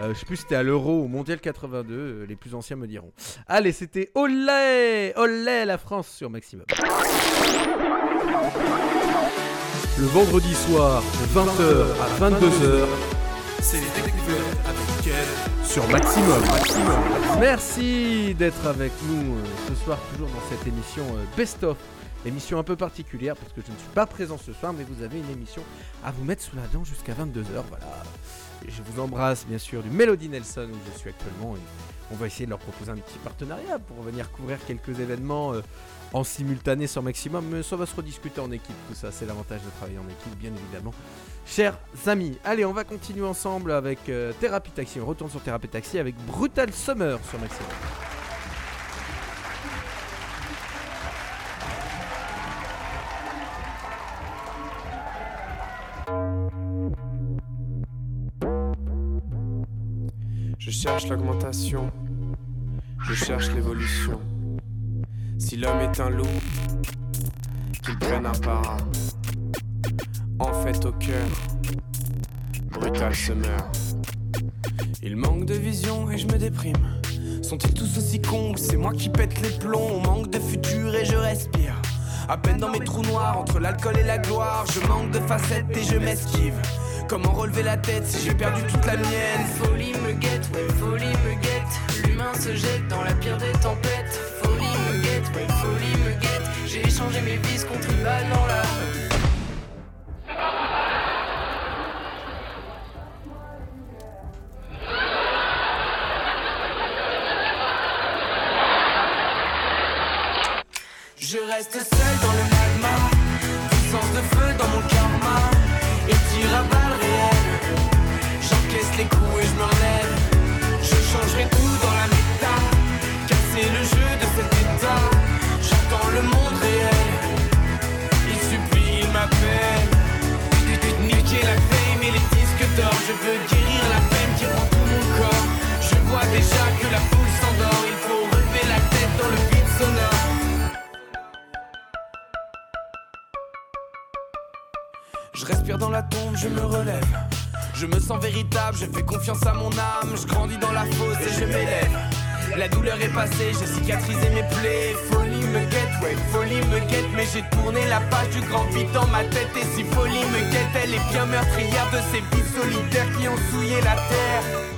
Euh, je sais plus si c'était à l'Euro ou Mondial 82, euh, les plus anciens me diront. Allez, c'était Olé Olé la France sur Maximum. Le vendredi soir, de 20h à 22h, C'est les découvertes avec sur Maximum. Merci d'être avec nous euh, ce soir, toujours dans cette émission euh, Best of. Émission un peu particulière parce que je ne suis pas présent ce soir, mais vous avez une émission à vous mettre sous la dent jusqu'à 22h. Voilà. Je vous embrasse bien sûr du Melody Nelson où je suis actuellement. Et on va essayer de leur proposer un petit partenariat pour venir couvrir quelques événements euh, en simultané sur Maximum. Mais ça va se rediscuter en équipe, tout ça. C'est l'avantage de travailler en équipe, bien évidemment. Chers amis, allez, on va continuer ensemble avec euh, Thérapie Taxi. On retourne sur Thérapie Taxi avec Brutal Summer sur Maximum. Cherche l'augmentation, je cherche l'évolution. Si l'homme est un loup, qu'il prenne un para. En fait, au cœur, brutal se meurt. Il manque de vision et je me déprime. Sont-ils tous aussi cons c'est moi qui pète les plombs? On manque de futur et je respire. À peine dans mes trous noirs, entre l'alcool et la gloire, je manque de facettes et je m'esquive. Comment relever la tête si j'ai perdu toute la mienne? Folie me guette, ouais, folie me guette. L'humain se jette dans la pire des tempêtes. Folie me guette, ouais, folie me guette. J'ai échangé mes vices contre une balle dans la je fais confiance à mon âme. Je grandis dans la fosse et je m'élève. La douleur est passée, j'ai cicatrisé mes plaies. Folie me guette, ouais, folie me guette. Mais j'ai tourné la page du grand vide dans ma tête. Et si folie me guette, elle est bien meurtrière de ces vies solitaires qui ont souillé la terre.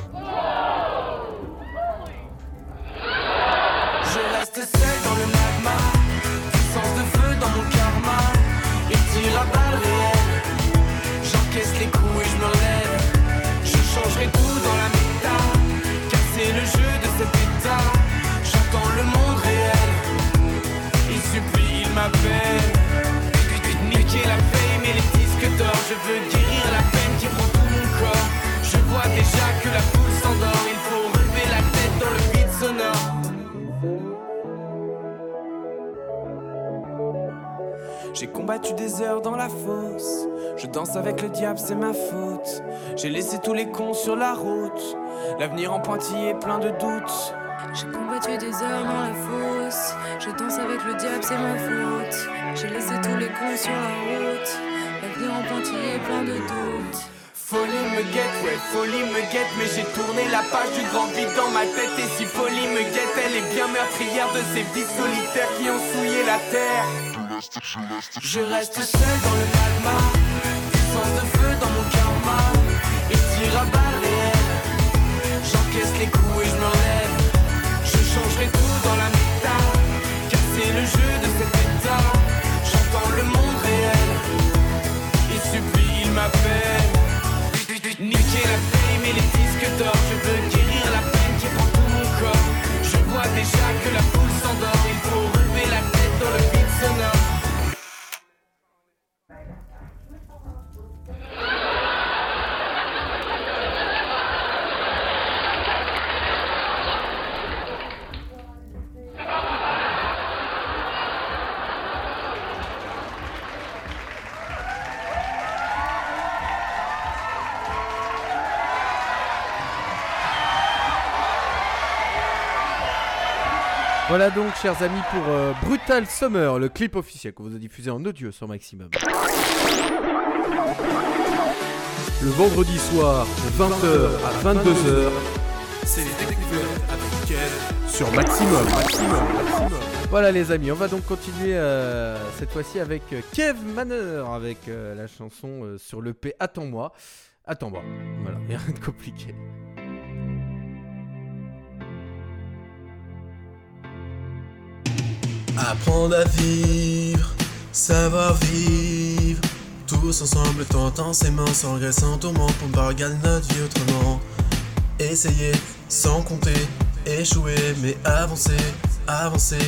Veux guérir la peine qui prend tout mon corps. Je vois déjà que la foule s'endort, il faut relever la tête dans le vide sonore. J'ai combattu des heures dans la fosse. Je danse avec le diable, c'est ma faute. J'ai laissé tous les cons sur la route. L'avenir en pointillé, plein de doutes. J'ai combattu des heures dans la fosse. Je danse avec le diable, c'est ma faute. J'ai laissé tous les cons sur la route. L'avenir en pointillé, plein de doutes. Folie me guette, ouais, folie me guette, mais j'ai tourné la page du grand vide dans ma tête. Et si folie me guette, elle est bien meurtrière de ces vies solitaires qui ont souillé la terre. Je reste seul dans le magma, les disques d'or, je veux guérir la peine qui prend tout mon corps. Je vois déjà que la Voilà donc, chers amis, pour euh, Brutal Summer, le clip officiel qu'on vous a diffusé en audio sur Maximum. Le vendredi soir, de 20h à 22h, C'est les découvertes Kev sur Maximum. Voilà les amis, on va donc continuer euh, cette fois-ci avec euh, Kev Manner avec la chanson sur le P Attends-moi. Attends-moi. Voilà, rien de compliqué. Apprendre à vivre, savoir vivre. Tous ensemble, tout intensément, sans regret, sans tourment, pour regarder notre vie autrement. Essayer, sans compter, échouer, mais avancer, avancer,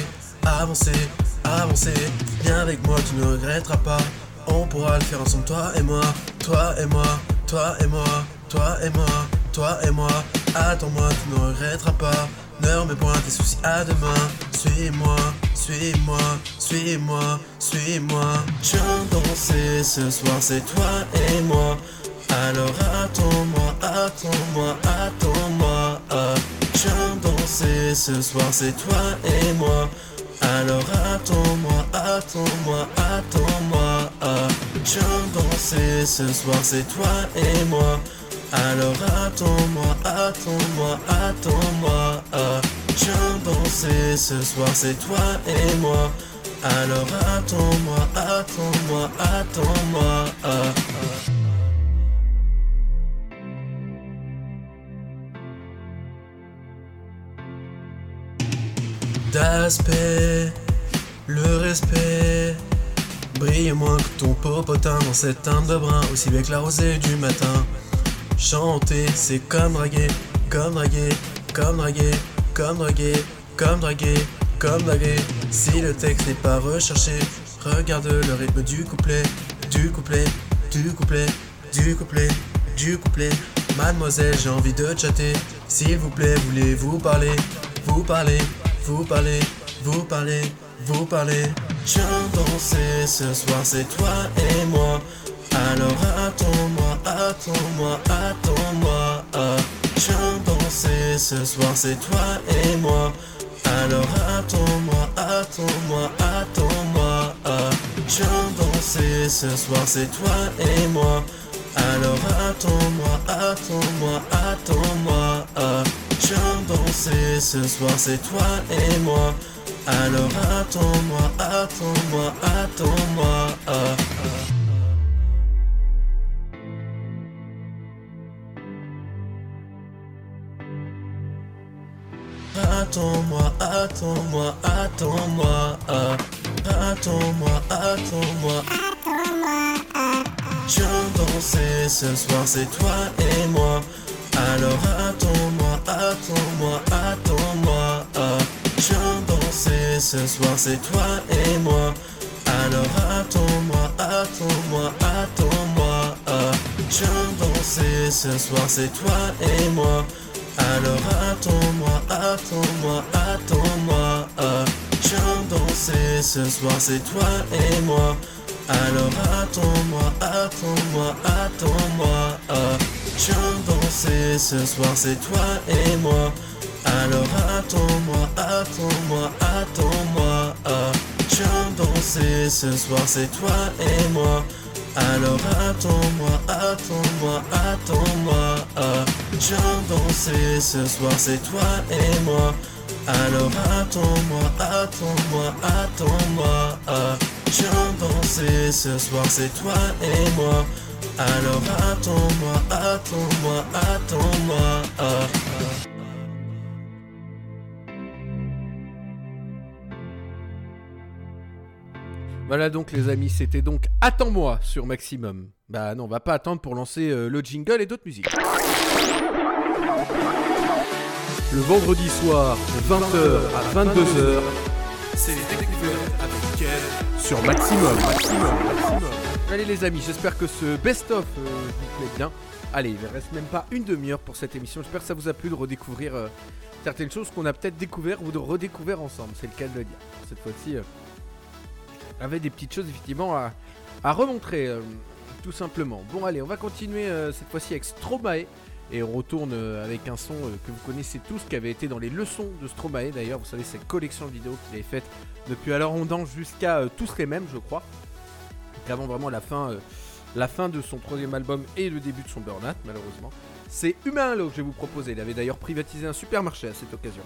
avancer, avancer. Viens avec moi, tu ne regretteras pas. On pourra le faire ensemble, toi et moi, toi et moi, toi et moi, toi et moi, toi et moi. Attends-moi, tu ne regretteras pas. Ne remets point tes soucis à demain. Suis-moi, suis-moi, suis-moi, suis-moi. Je danser ce soir, c'est toi et moi. Alors attends-moi, attends-moi, attends-moi. Ah, Je danser ce soir, c'est toi et moi. Alors attends-moi, attends-moi, attends-moi. Ah, Je danser ce soir, c'est toi et moi. Alors attends-moi, attends-moi, attends-moi. Ah, Je ce soir, c'est toi et moi. Alors attends-moi, attends-moi, attends-moi. Ah, ah. D'aspect, le respect brille moins que ton popotin dans cette teinte de brun, aussi bien que la rosée du matin. Chanter, c'est comme draguer, comme draguer, comme draguer, comme draguer, comme draguer, comme draguer. Si le texte n'est pas recherché, regarde le rythme du couplet, du couplet, du couplet, du couplet, du couplet. Mademoiselle, j'ai envie de chatter. S'il vous plaît, voulez-vous parler, vous parlez, vous parlez, vous parlez, vous parlez. Je viens danser ce soir, c'est toi et moi. Alors attends-moi, attends-moi, attends-moi. Ah, Je danser ce soir, c'est toi et moi. Alors attends-moi, attends-moi, attends-moi. Ah, Je danser ce soir, c'est toi et moi. Alors attends-moi, attends-moi, attends-moi. Ah, danser ce soir, c'est toi et moi. Alors attends-moi, attends-moi, attends-moi. Ah, Attends-moi, attends-moi, attends-moi. Attends-moi, attends-moi. Je danser ce soir, c'est toi et moi. Alors attends-moi, attends-moi, attends-moi. Je danser ce soir, c'est toi et moi. Alors attends-moi, attends-moi, attends-moi. Je danser ce soir, c'est toi et moi. Alors attends-moi, attends-moi, attends-moi. ah. Je danser ce soir, c'est toi et moi. Alors attends-moi, attends-moi, attends-moi. ah. Je danser ce soir, c'est toi et moi. Alors attends-moi, attends-moi, attends-moi. ah. Je viens danser ce soir, c'est toi et moi. Alors attends-moi, attends-moi, attends-moi. ah. Danser ce soir, c'est toi et moi. Alors attends-moi, attends-moi, attends-moi. ah. Danser ce soir, c'est toi et moi. Alors attends-moi, attends-moi, attends-moi. ah, Voilà donc les amis, c'était donc Attends-moi sur Maximum. Bah non, on va pas attendre pour lancer euh, le jingle et d'autres musiques. Le vendredi soir, de 20h à 22h, C'est les découvertes avec Kev sur Maximum. Allez les amis, j'espère que ce best-of euh, vous plaît bien. Allez, il ne reste même pas une demi-heure pour cette émission. J'espère que ça vous a plu de redécouvrir euh, certaines choses qu'on a peut-être découvert ou de redécouvert ensemble. C'est le cas de le dire. Cette fois-ci, avait des petites choses effectivement à, remontrer, euh, tout simplement. Bon allez, on va continuer euh, cette fois-ci avec Stromae Et on retourne euh, avec un son que vous connaissez tous, qui avait été dans les leçons de Stromae d'ailleurs. Vous savez, cette collection de vidéos qu'il avait faite depuis alors on danse jusqu'à tous les mêmes, je crois. Avant vraiment la fin, de son troisième album et le début de son burn-out, malheureusement. C'est Humain Allo que je vais vous proposer. Il avait d'ailleurs privatisé un supermarché à cette occasion.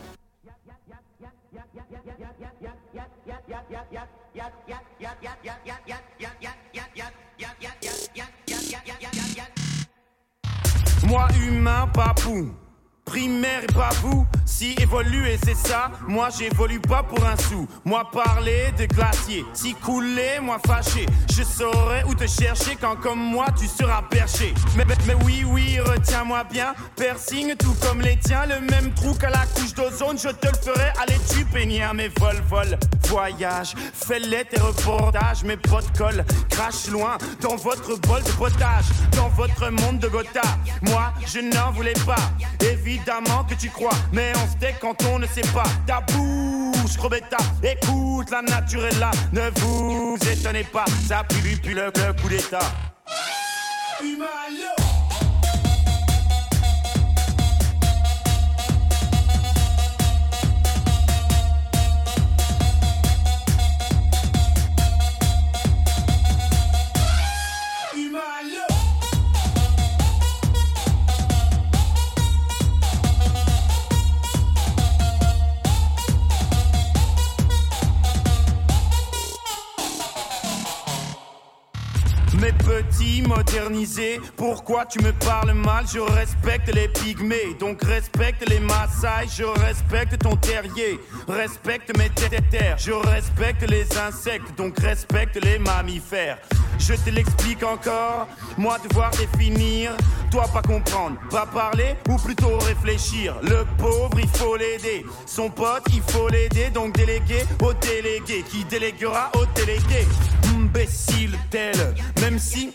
Moi humain, papou. Primaire et pas vous, si évoluer c'est ça, moi j'évolue pas pour un sou. Moi parler de glacier, si couler, moi fâché. Je saurais où te chercher quand comme moi tu seras perché. Mais, mais, mais oui, oui, retiens-moi bien. Piercing tout comme les tiens, le même trou qu'à la couche d'ozone, je te le ferai. Allez, tu peignir mes vol, vol, voyage. Fais-les tes reportages, mes potes collent, crache loin dans votre bol de potage, dans votre monde de Gotha. Moi, je n'en voulais pas. Évidemment que tu crois, mais on se tait quand on ne sait pas. Ta bouche, crevetta, écoute, la nature est là. Ne vous étonnez pas, ça pue, pue le, le coup d'état. Petits modernisés, pourquoi tu me parles mal? Je respecte les pygmées, donc respecte les Maasai, je respecte ton terrier, respecte mes terres, je respecte les insectes, donc respecte les mammifères. Je te l'explique encore, moi devoir définir, toi pas comprendre, pas parler ou plutôt réfléchir. Le pauvre, il faut l'aider, son pote, il faut l'aider, donc déléguer au délégué, qui déléguera au délégué? Imbécile tel, même si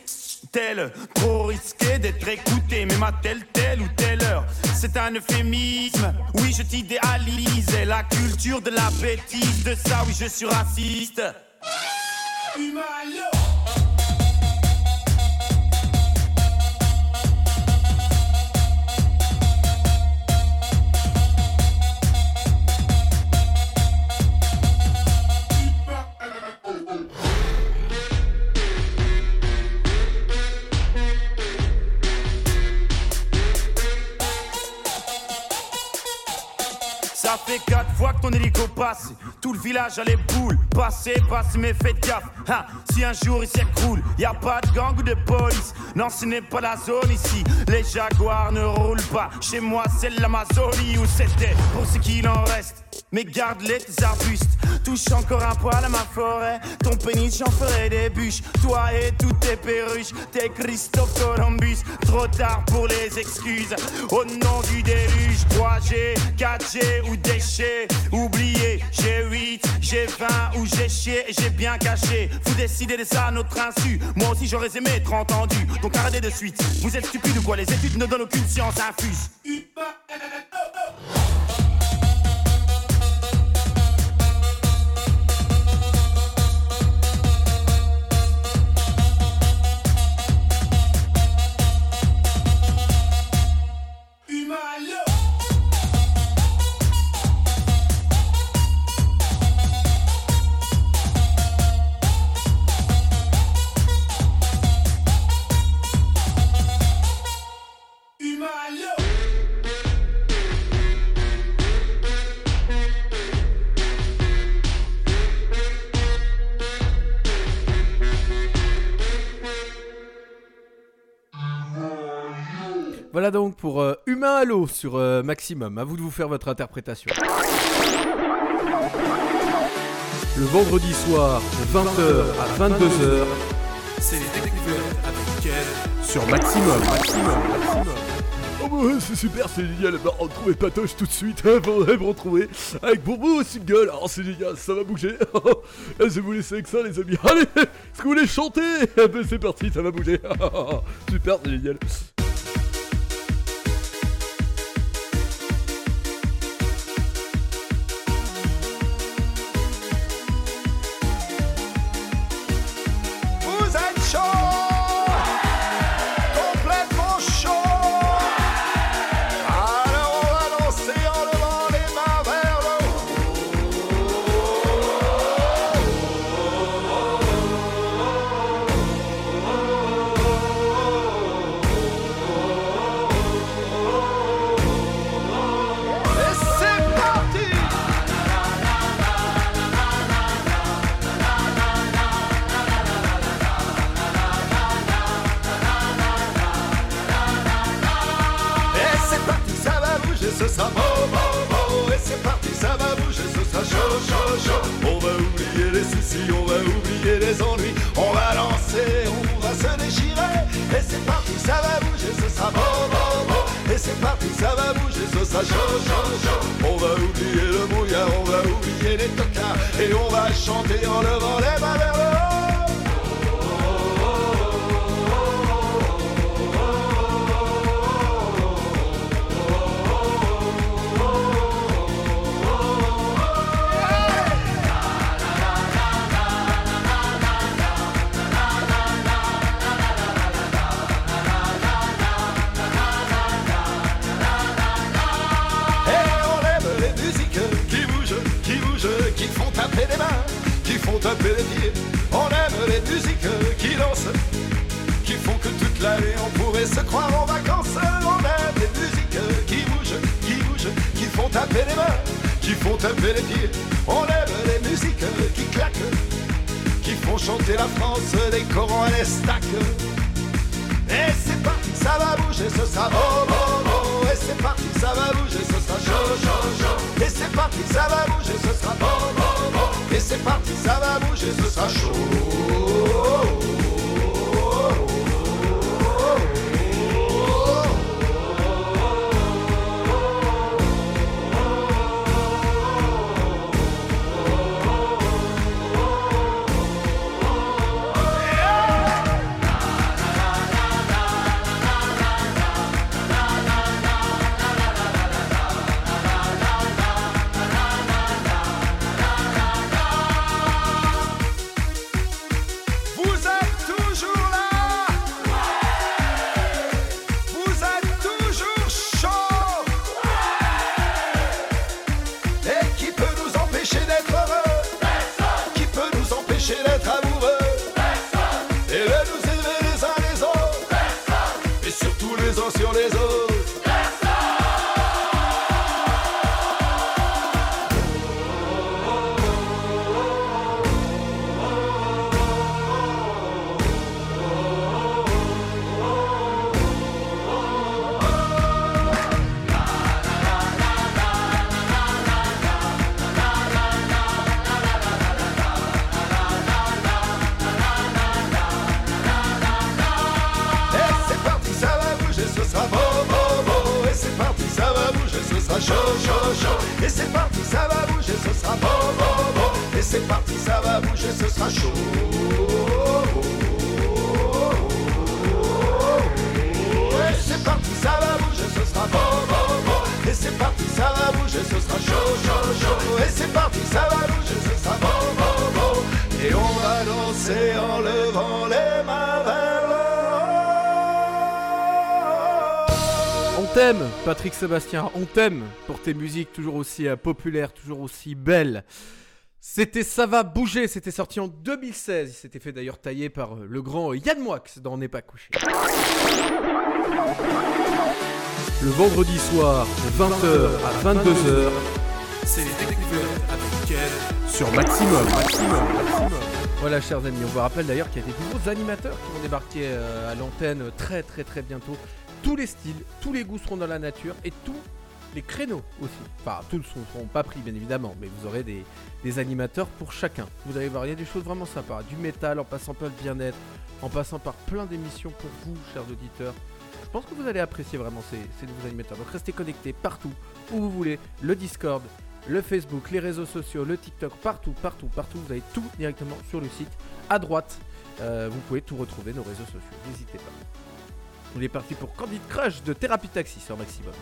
tel, trop risqué d'être écouté, même à telle, telle ou telle heure. C'est un euphémisme, oui je t'idéalise, la culture de la bêtise, de ça oui je suis raciste. Ça fait quatre fois que ton hélico passe. Tout le village a les boules. Passez, passez, mais faites gaffe. Hein, si un jour il s'écroule, y a pas de gang ou de police. Non, ce n'est pas la zone ici. Les jaguars ne roulent pas. Chez moi, c'est l'Amazonie où c'était. Pour ce qu'il en reste. Mais garde-les tes arbustes. Touche encore un poil à ma forêt. Ton pénis, j'en ferai des bûches. Toi et toutes tes perruches. T'es Christophe Columbus. Trop tard pour les excuses. Au nom du déluge. 3G, 4G ou déchets. Oubliez, j'ai 8, j'ai 20 ou j'ai chié et j'ai bien caché. Vous décidez de ça à notre insu. Moi aussi j'aurais aimé être entendu. Donc arrêtez de suite. Vous êtes stupide ou quoi? Les études ne donnent aucune science infuse. Voilà donc pour euh, Humain à l'eau sur euh, Maximum. À vous de vous faire votre interprétation. Le vendredi soir, de 20h à 22h, C'est les découvertes Kev sur Maximum. Maximum. Maximum. Oh bah c'est super, c'est génial. Bah, retrouvez Patoche tout de suite. Hein, faudrait me retrouver avec Bourbeau aussi gueule. Alors c'est génial, ça va bouger. je vais vous laisser avec ça, les amis. Allez, est-ce que vous voulez chanter? Eh ben, C'est parti, ça va bouger. super, c'est génial. On va oublier le brouillard, on va oublier les tocards. Et on va chanter en levant les mains le. Patrick Sébastien, on t'aime pour tes musiques toujours aussi euh, populaires, toujours aussi belles. C'était Ça va bouger, c'était sorti en 2016. Il s'était fait d'ailleurs tailler par euh, le grand Yann Moix dans n'est pas couché. Le vendredi soir, de 20h à 22h, C'est les découvertes avec sur Maximum. Maximum. Voilà, chers amis, on vous rappelle d'ailleurs qu'il y a des nouveaux animateurs qui vont débarquer euh, à l'antenne très très très bientôt. Tous les styles, tous les goûts seront dans la nature et tous les créneaux aussi. Enfin, tous ne seront pas pris bien évidemment, mais vous aurez des, animateurs pour chacun. Vous allez voir, il y a des choses vraiment sympas. Du métal en passant par le bien-être, en passant par plein d'émissions pour vous, chers auditeurs. Je pense que vous allez apprécier vraiment ces, ces nouveaux animateurs. Donc restez connectés partout où vous voulez. Le Discord, le Facebook, les réseaux sociaux, le TikTok, partout, partout, partout. Vous avez tout directement sur le site. À droite, euh, vous pouvez tout retrouver, nos réseaux sociaux. N'hésitez pas. On est parti pour Candid Crush de Thérapie Taxi sur Maximum.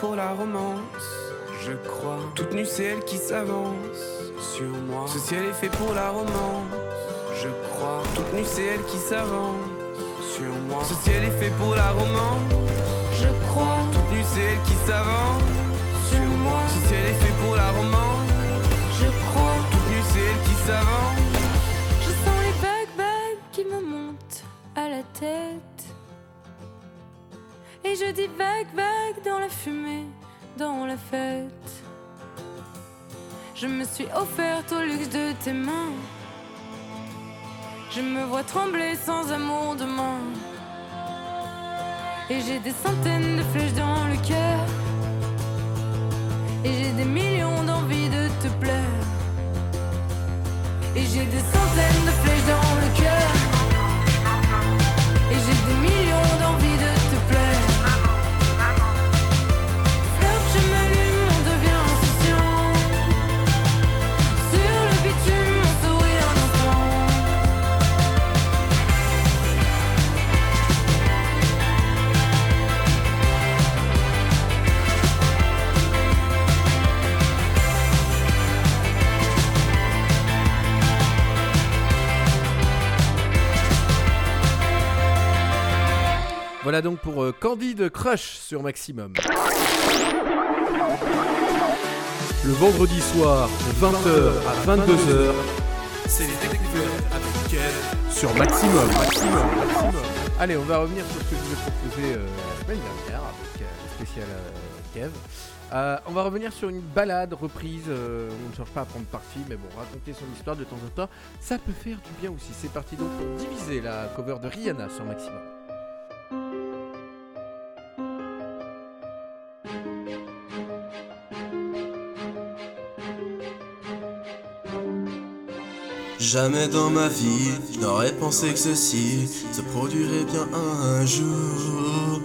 Pour la romance, je crois. Toute nue, c'est elle qui s'avance sur moi. Ce ciel est fait pour la romance, je crois. Toute nue, c'est elle qui s'avance sur moi. Ce ciel est fait pour la romance, je crois. Toute nue, c'est elle qui s'avance sur moi. Ce ciel est fait pour la romance, je crois. Toute nue, c'est elle qui s'avance. Je me suis offerte au luxe de tes mains. Je me vois trembler sans amour demain. Et j'ai des centaines de flèches dans le cœur. Et j'ai des millions d'envies de te plaire. Et j'ai des centaines de flèches dans le cœur. Et j'ai des Donc pour euh, Candide Crush sur Maximum. Le vendredi soir, de 20h à 22h, C'est les découvertes avec Kev. sur Maximum. Maximum, Maximum. Allez, on va revenir sur ce que je vous ai proposé euh, la semaine dernière avec euh, le spécial euh, Kev. On va revenir sur une balade reprise. on ne cherche pas à prendre parti, mais bon, raconter son histoire de temps en temps, ça peut faire du bien aussi. C'est parti donc pour diviser la cover de Rihanna sur Maximum. Jamais dans ma vie, je n'aurais pensé que ceci se produirait bien un jour.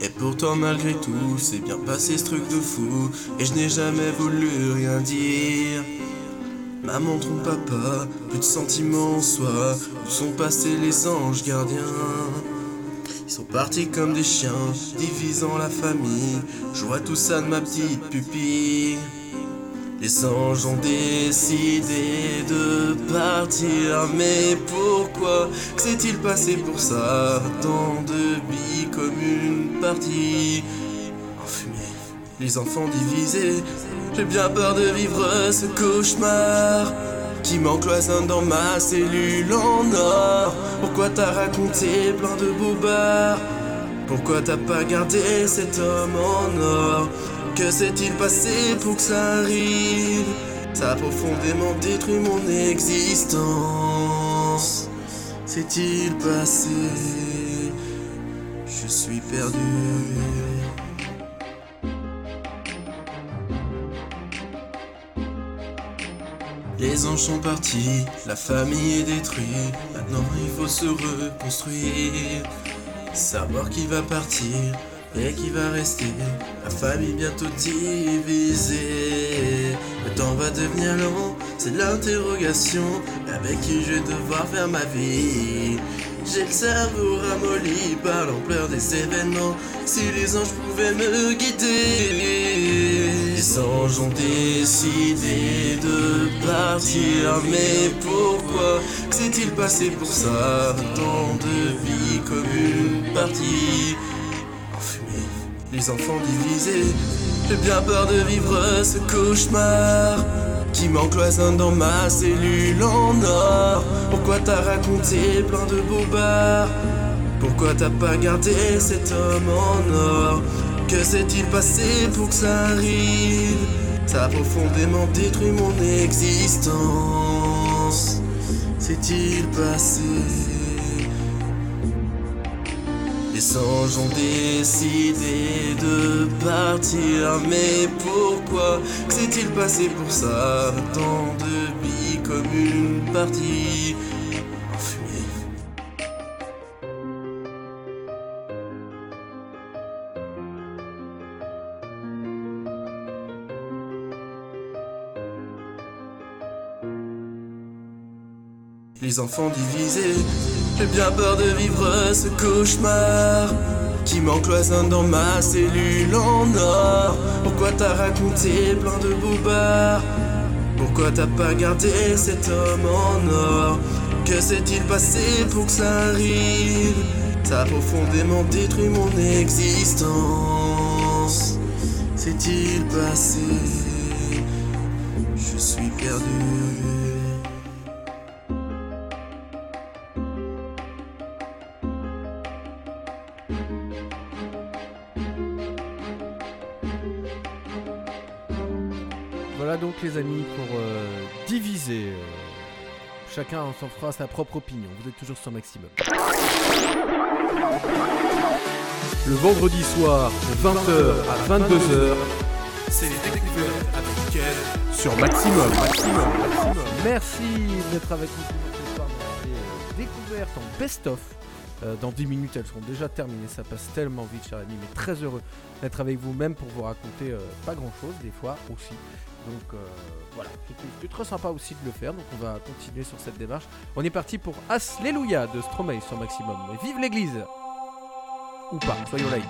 Et pourtant, malgré tout, c'est bien passé ce truc de fou. Et je n'ai jamais voulu rien dire. Maman trompe papa, plus de sentiments en soi. Où sont passés les anges gardiens? Ils sont partis comme des chiens, divisant la famille. Je vois tout ça de ma petite pupille. Les anges ont décidé de partir, mais pourquoi s'est-il passé pour ça? Tant de billes comme une partie enfumée, les enfants divisés. J'ai bien peur de vivre ce cauchemar qui m'encloisonne dans ma cellule en or. Pourquoi t'as raconté plein de bobards? Pourquoi t'as pas gardé cet homme en or? Que s'est-il passé pour que ça arrive? Ça a profondément détruit mon existence. S'est-il passé? Je suis perdu. Les anges sont partis, la famille est détruite. Maintenant il faut se reconstruire. Savoir qui va partir et qui va rester? La famille bientôt divisée. Le temps va devenir long, c'est l'interrogation. Avec qui je vais devoir faire ma vie? J'ai le cerveau ramolli par l'ampleur des événements. Si les anges pouvaient me guider, les anges ont décidé de partir, mais pourquoi s'est-il passé pour ça? Tant de vie comme une partie. Les enfants divisés, j'ai bien peur de vivre ce cauchemar qui m'encloisonne dans ma cellule en or. Pourquoi t'as raconté plein de bobards Pourquoi t'as pas gardé cet homme en or? Que s'est-il passé pour que ça arrive? Ça a profondément détruit mon existence. S'est-il passé? Les anges ont décidé de partir, mais pourquoi s'est-il passé pour ça? Tant de vie comme une partie Enfants divisés, j'ai bien peur de vivre ce cauchemar qui m'encloisonne dans ma cellule en or. Pourquoi t'as raconté plein de bobards Pourquoi t'as pas gardé cet homme en or? Que s'est-il passé pour que ça arrive? Ça a profondément détruit mon existence. S'est-il passé? Je suis perdu. Donc les amis pour euh, diviser. euh, chacun s'en fera sa propre opinion. Vous êtes toujours sur maximum. Le vendredi soir de 20h à 22h. C'est les découvertes avec Ken sur Maximum. Maximum, Maximum. Merci d'être avec nous ce soir dans les euh, découvertes en best-of. Euh, dans 10 minutes, elles seront déjà terminées. Ça passe tellement vite, cher ami, mais très heureux d'être avec vous, même pour vous raconter euh, pas grand-chose, des fois aussi. Donc euh, voilà, c'était très sympa aussi de le faire. Donc on va continuer sur cette démarche. On est parti pour Asleluia de Stromae sur Maximum. Vive l'Église Ou pas, soyons laïcs.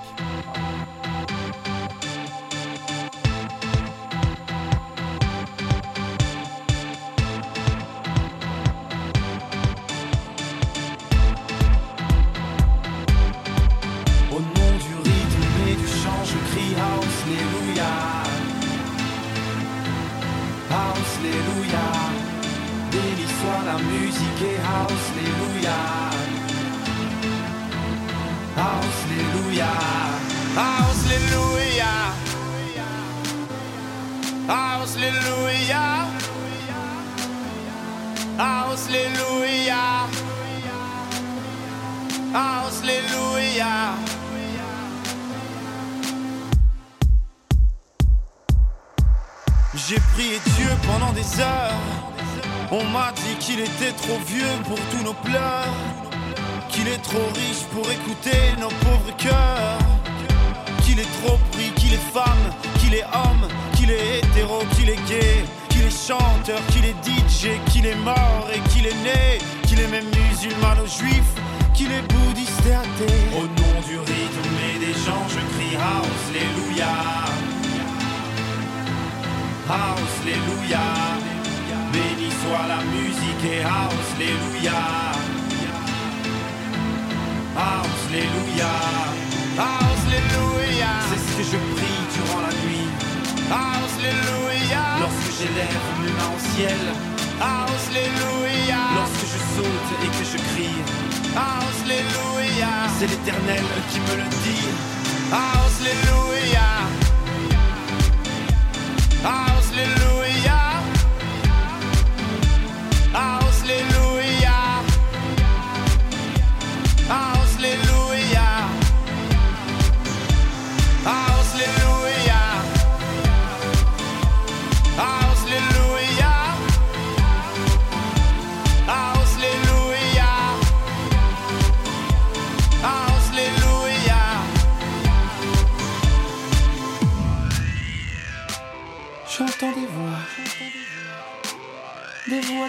J'ai prié Dieu pendant des heures. On m'a dit qu'il était trop vieux pour tous nos pleurs. Qu'il est trop riche pour écouter nos pauvres cœurs. Qu'il est trop pris, qu'il est femme, qu'il est homme, qu'il est hétéro, qu'il est gay. Qu'il est chanteur, qu'il est DJ, qu'il est mort et qu'il est né. Qu'il est même musulman ou juif, qu'il est bouddhiste et athée. Au nom du rythme et des gens, je crie House, Alléluia. House, Alléluia. Béni soit la musique et House, Alléluia. C'est ce que je prie durant la nuit. Lorsque j'élève mes mains au ciel. Lorsque je saute et que je crie. Alléluia. C'est l'éternel qui me le dit. Alléluia.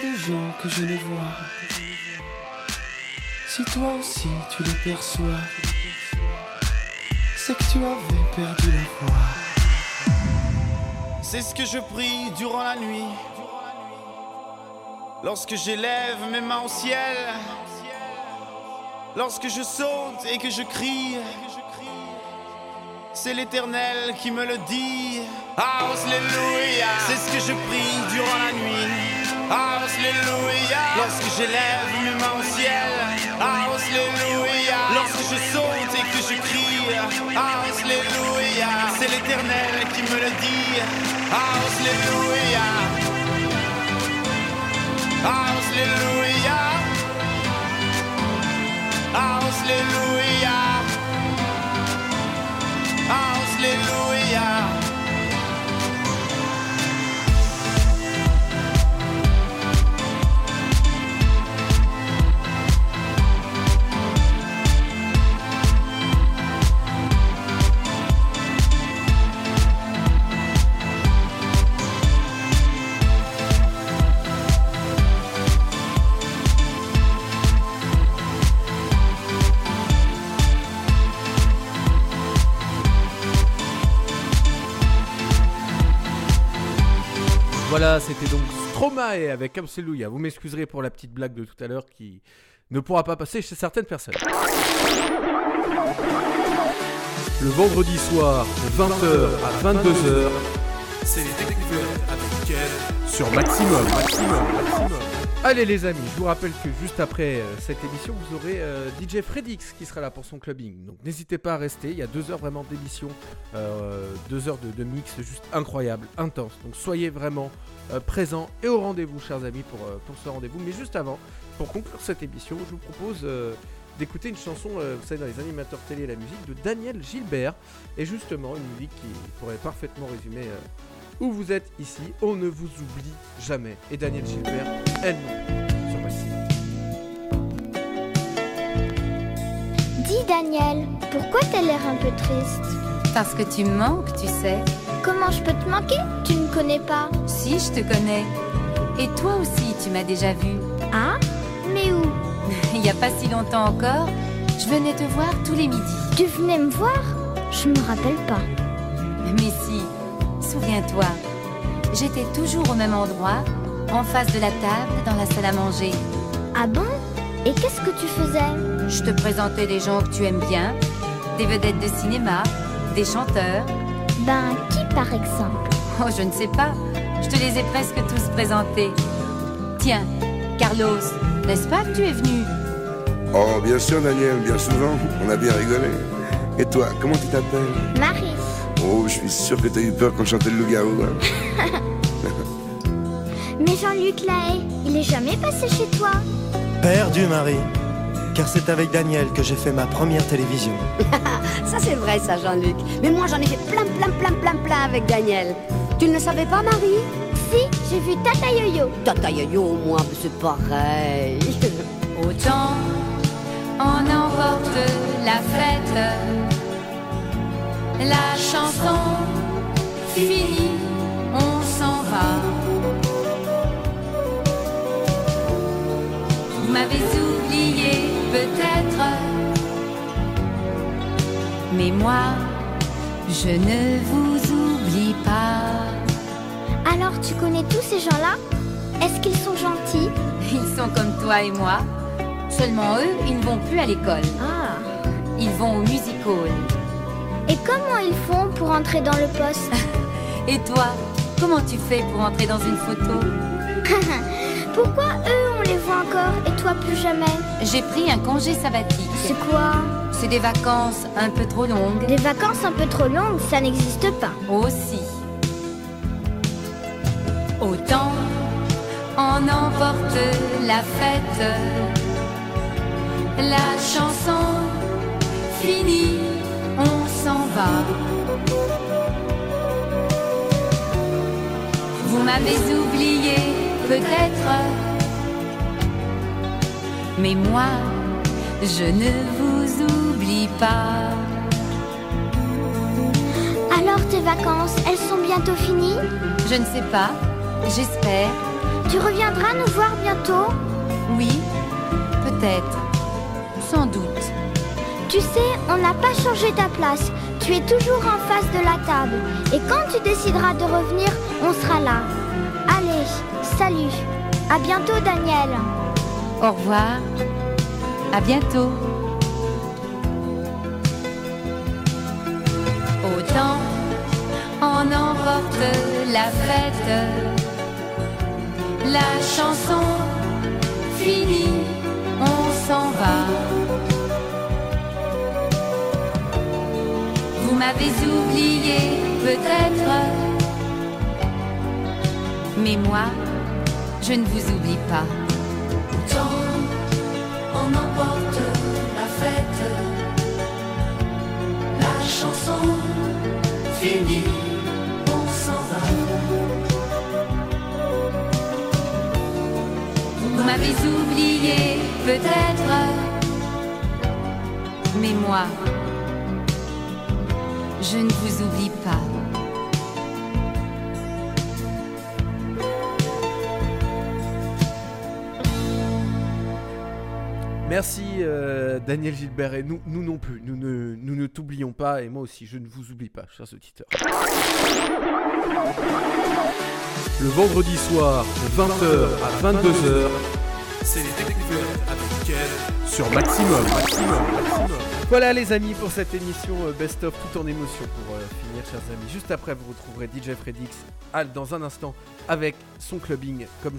Gens que je ne vois. Si toi aussi tu les perçois, c'est que tu avais perdu la foi. C'est ce que je prie durant la nuit. Lorsque j'élève mes mains au ciel. Lorsque je saute et que je crie. C'est l'éternel qui me le dit. Alléluia. C'est ce que je prie durant la nuit. Alléluia. Lorsque j'élève mes mains au ciel. Alléluia. Lorsque je saute et que je crie. Alléluia. C'est l'éternel qui me le dit. Alléluia. Alléluia. Alléluia. Alléluia. Voilà, c'était donc Stromae avec Absoluia. Vous m'excuserez pour la petite blague de tout à l'heure qui ne pourra pas passer chez certaines personnes. Le vendredi soir, de 20h à 22h, C'est les découvertes avec sur Maximum. Maximum, Maximum. Allez les amis, je vous rappelle que juste après euh, cette émission, vous aurez euh, DJ Fredix qui sera là pour son clubbing. Donc n'hésitez pas à rester, il y a deux heures vraiment d'émission, euh, deux heures de, mix juste incroyable, intense. Donc soyez vraiment présents et au rendez-vous chers amis pour, pour ce rendez-vous. Mais juste avant, pour conclure cette émission, je vous propose d'écouter une chanson, vous savez, dans les animateurs télé et la musique, de Daniel Gilbert. Et justement, une musique qui pourrait parfaitement résumer où vous êtes ici. On ne vous oublie jamais. Et Daniel Gilbert, elle non sur. Dis Daniel, pourquoi t'as l'air un peu triste? Parce que tu me manques, tu sais. Comment je peux te manquer? Tu ne connais pas. Si, je te connais. Et toi aussi, tu m'as déjà vu. Ah Mais où? Il n'y a pas si longtemps encore, je venais te voir tous les midis. Tu venais me voir? Je me rappelle pas. Mais si, souviens-toi, j'étais toujours au même endroit, en face de la table, dans la salle à manger. Ah bon? Et qu'est-ce que tu faisais? Je te présentais des gens que tu aimes bien, des vedettes de cinéma, des chanteurs. Ben, qui par exemple? Oh, je ne sais pas, je te les ai presque tous présentés. Tiens, Carlos, n'est-ce pas que tu es venu? Oh, bien sûr, Daniel, bien souvent. On a bien rigolé. Et toi, comment tu t'appelles? Marie. Oh, je suis sûr que t'as eu peur quand je chantais le loup-garou. hein. Mais Jean-Luc Lahaye, il est jamais passé chez toi Perdu, Marie. Car c'est avec Daniel que j'ai fait ma première télévision. ça c'est vrai ça Jean-Luc. Mais moi j'en ai fait plein plein plein plein plein avec Daniel. Tu ne le savais pas Marie? Si, j'ai vu Tata Yo-Yo. Tata Yo-Yo moi c'est pareil. Autant on emporte la fête, la chanson finie, on s'en va. Vous m'avez oublié peut-être, mais moi je ne vous oublie pas. Alors tu connais tous ces gens-là? Est-ce qu'ils sont gentils? Ils sont comme toi et moi. Seulement eux, ils ne vont plus à l'école. Ah. Ils vont au music hall. Et comment ils font pour entrer dans le poste Et toi, comment tu fais pour entrer dans une photo Pourquoi eux on les voit encore et toi plus jamais J'ai pris un congé sabbatique. C'est quoi C'est des vacances un peu trop longues. Des vacances un peu trop longues, ça n'existe pas. Aussi. Autant on emporte la fête, la chanson finie, s'en va. Vous m'avez oublié peut-être, mais moi je ne vous oublie pas. Alors tes vacances, elles sont bientôt finies? Je ne sais pas, j'espère. Tu reviendras nous voir bientôt? Oui, peut-être, sans doute. Tu sais, on n'a pas changé ta place. Tu es toujours en face de la table. Et quand tu décideras de revenir, on sera là. Allez, salut. À bientôt, Daniel. Au revoir. À bientôt. Autant on emporte la fête. La chanson finie, on s'en va. M'avez oublié peut-être, mais moi, je ne vous oublie pas. Autant on emporte la fête, la chanson finie, on s'en va. Vous m'avez oublié peut-être, mais moi, je ne vous oublie pas. Merci euh, Daniel Gilbert et nous, nous non plus, nous ne, t'oublions pas et moi aussi, je ne vous oublie pas, chers auditeurs. Le vendredi soir, de 20h à 22h, C'est les découvertes avec Kev sur Maximum. Voilà les amis pour cette émission euh, Best of tout en émotion pour euh, finir chers amis. Juste après vous retrouverez DJ Fredix dans un instant avec son clubbing comme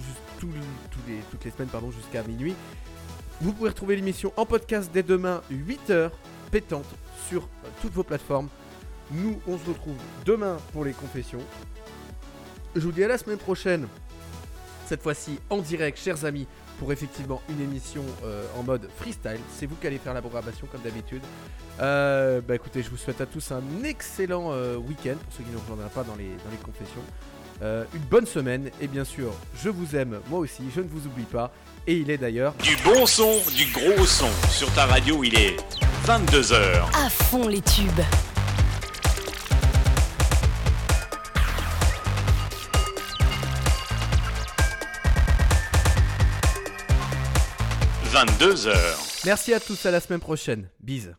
les- toutes les semaines pardon jusqu'à minuit. Vous pouvez retrouver l'émission en podcast dès demain 8h pétante sur euh, toutes vos plateformes. Nous on se retrouve demain pour les confessions. Je vous dis à la semaine prochaine cette fois-ci en direct, chers amis, pour effectivement une émission euh, en mode freestyle. C'est vous qui allez faire la programmation comme d'habitude. Euh, bah écoutez, je vous souhaite à tous un excellent euh, week-end pour ceux qui ne nous rejoindraient pas dans les, dans les confessions. Euh, une bonne semaine et bien sûr, je vous aime moi aussi, je ne vous oublie pas. Et il est d'ailleurs Du bon son, du gros son. Sur ta radio, il est 22h. À fond les tubes. – 22h. Merci à tous, à la semaine prochaine. Bise.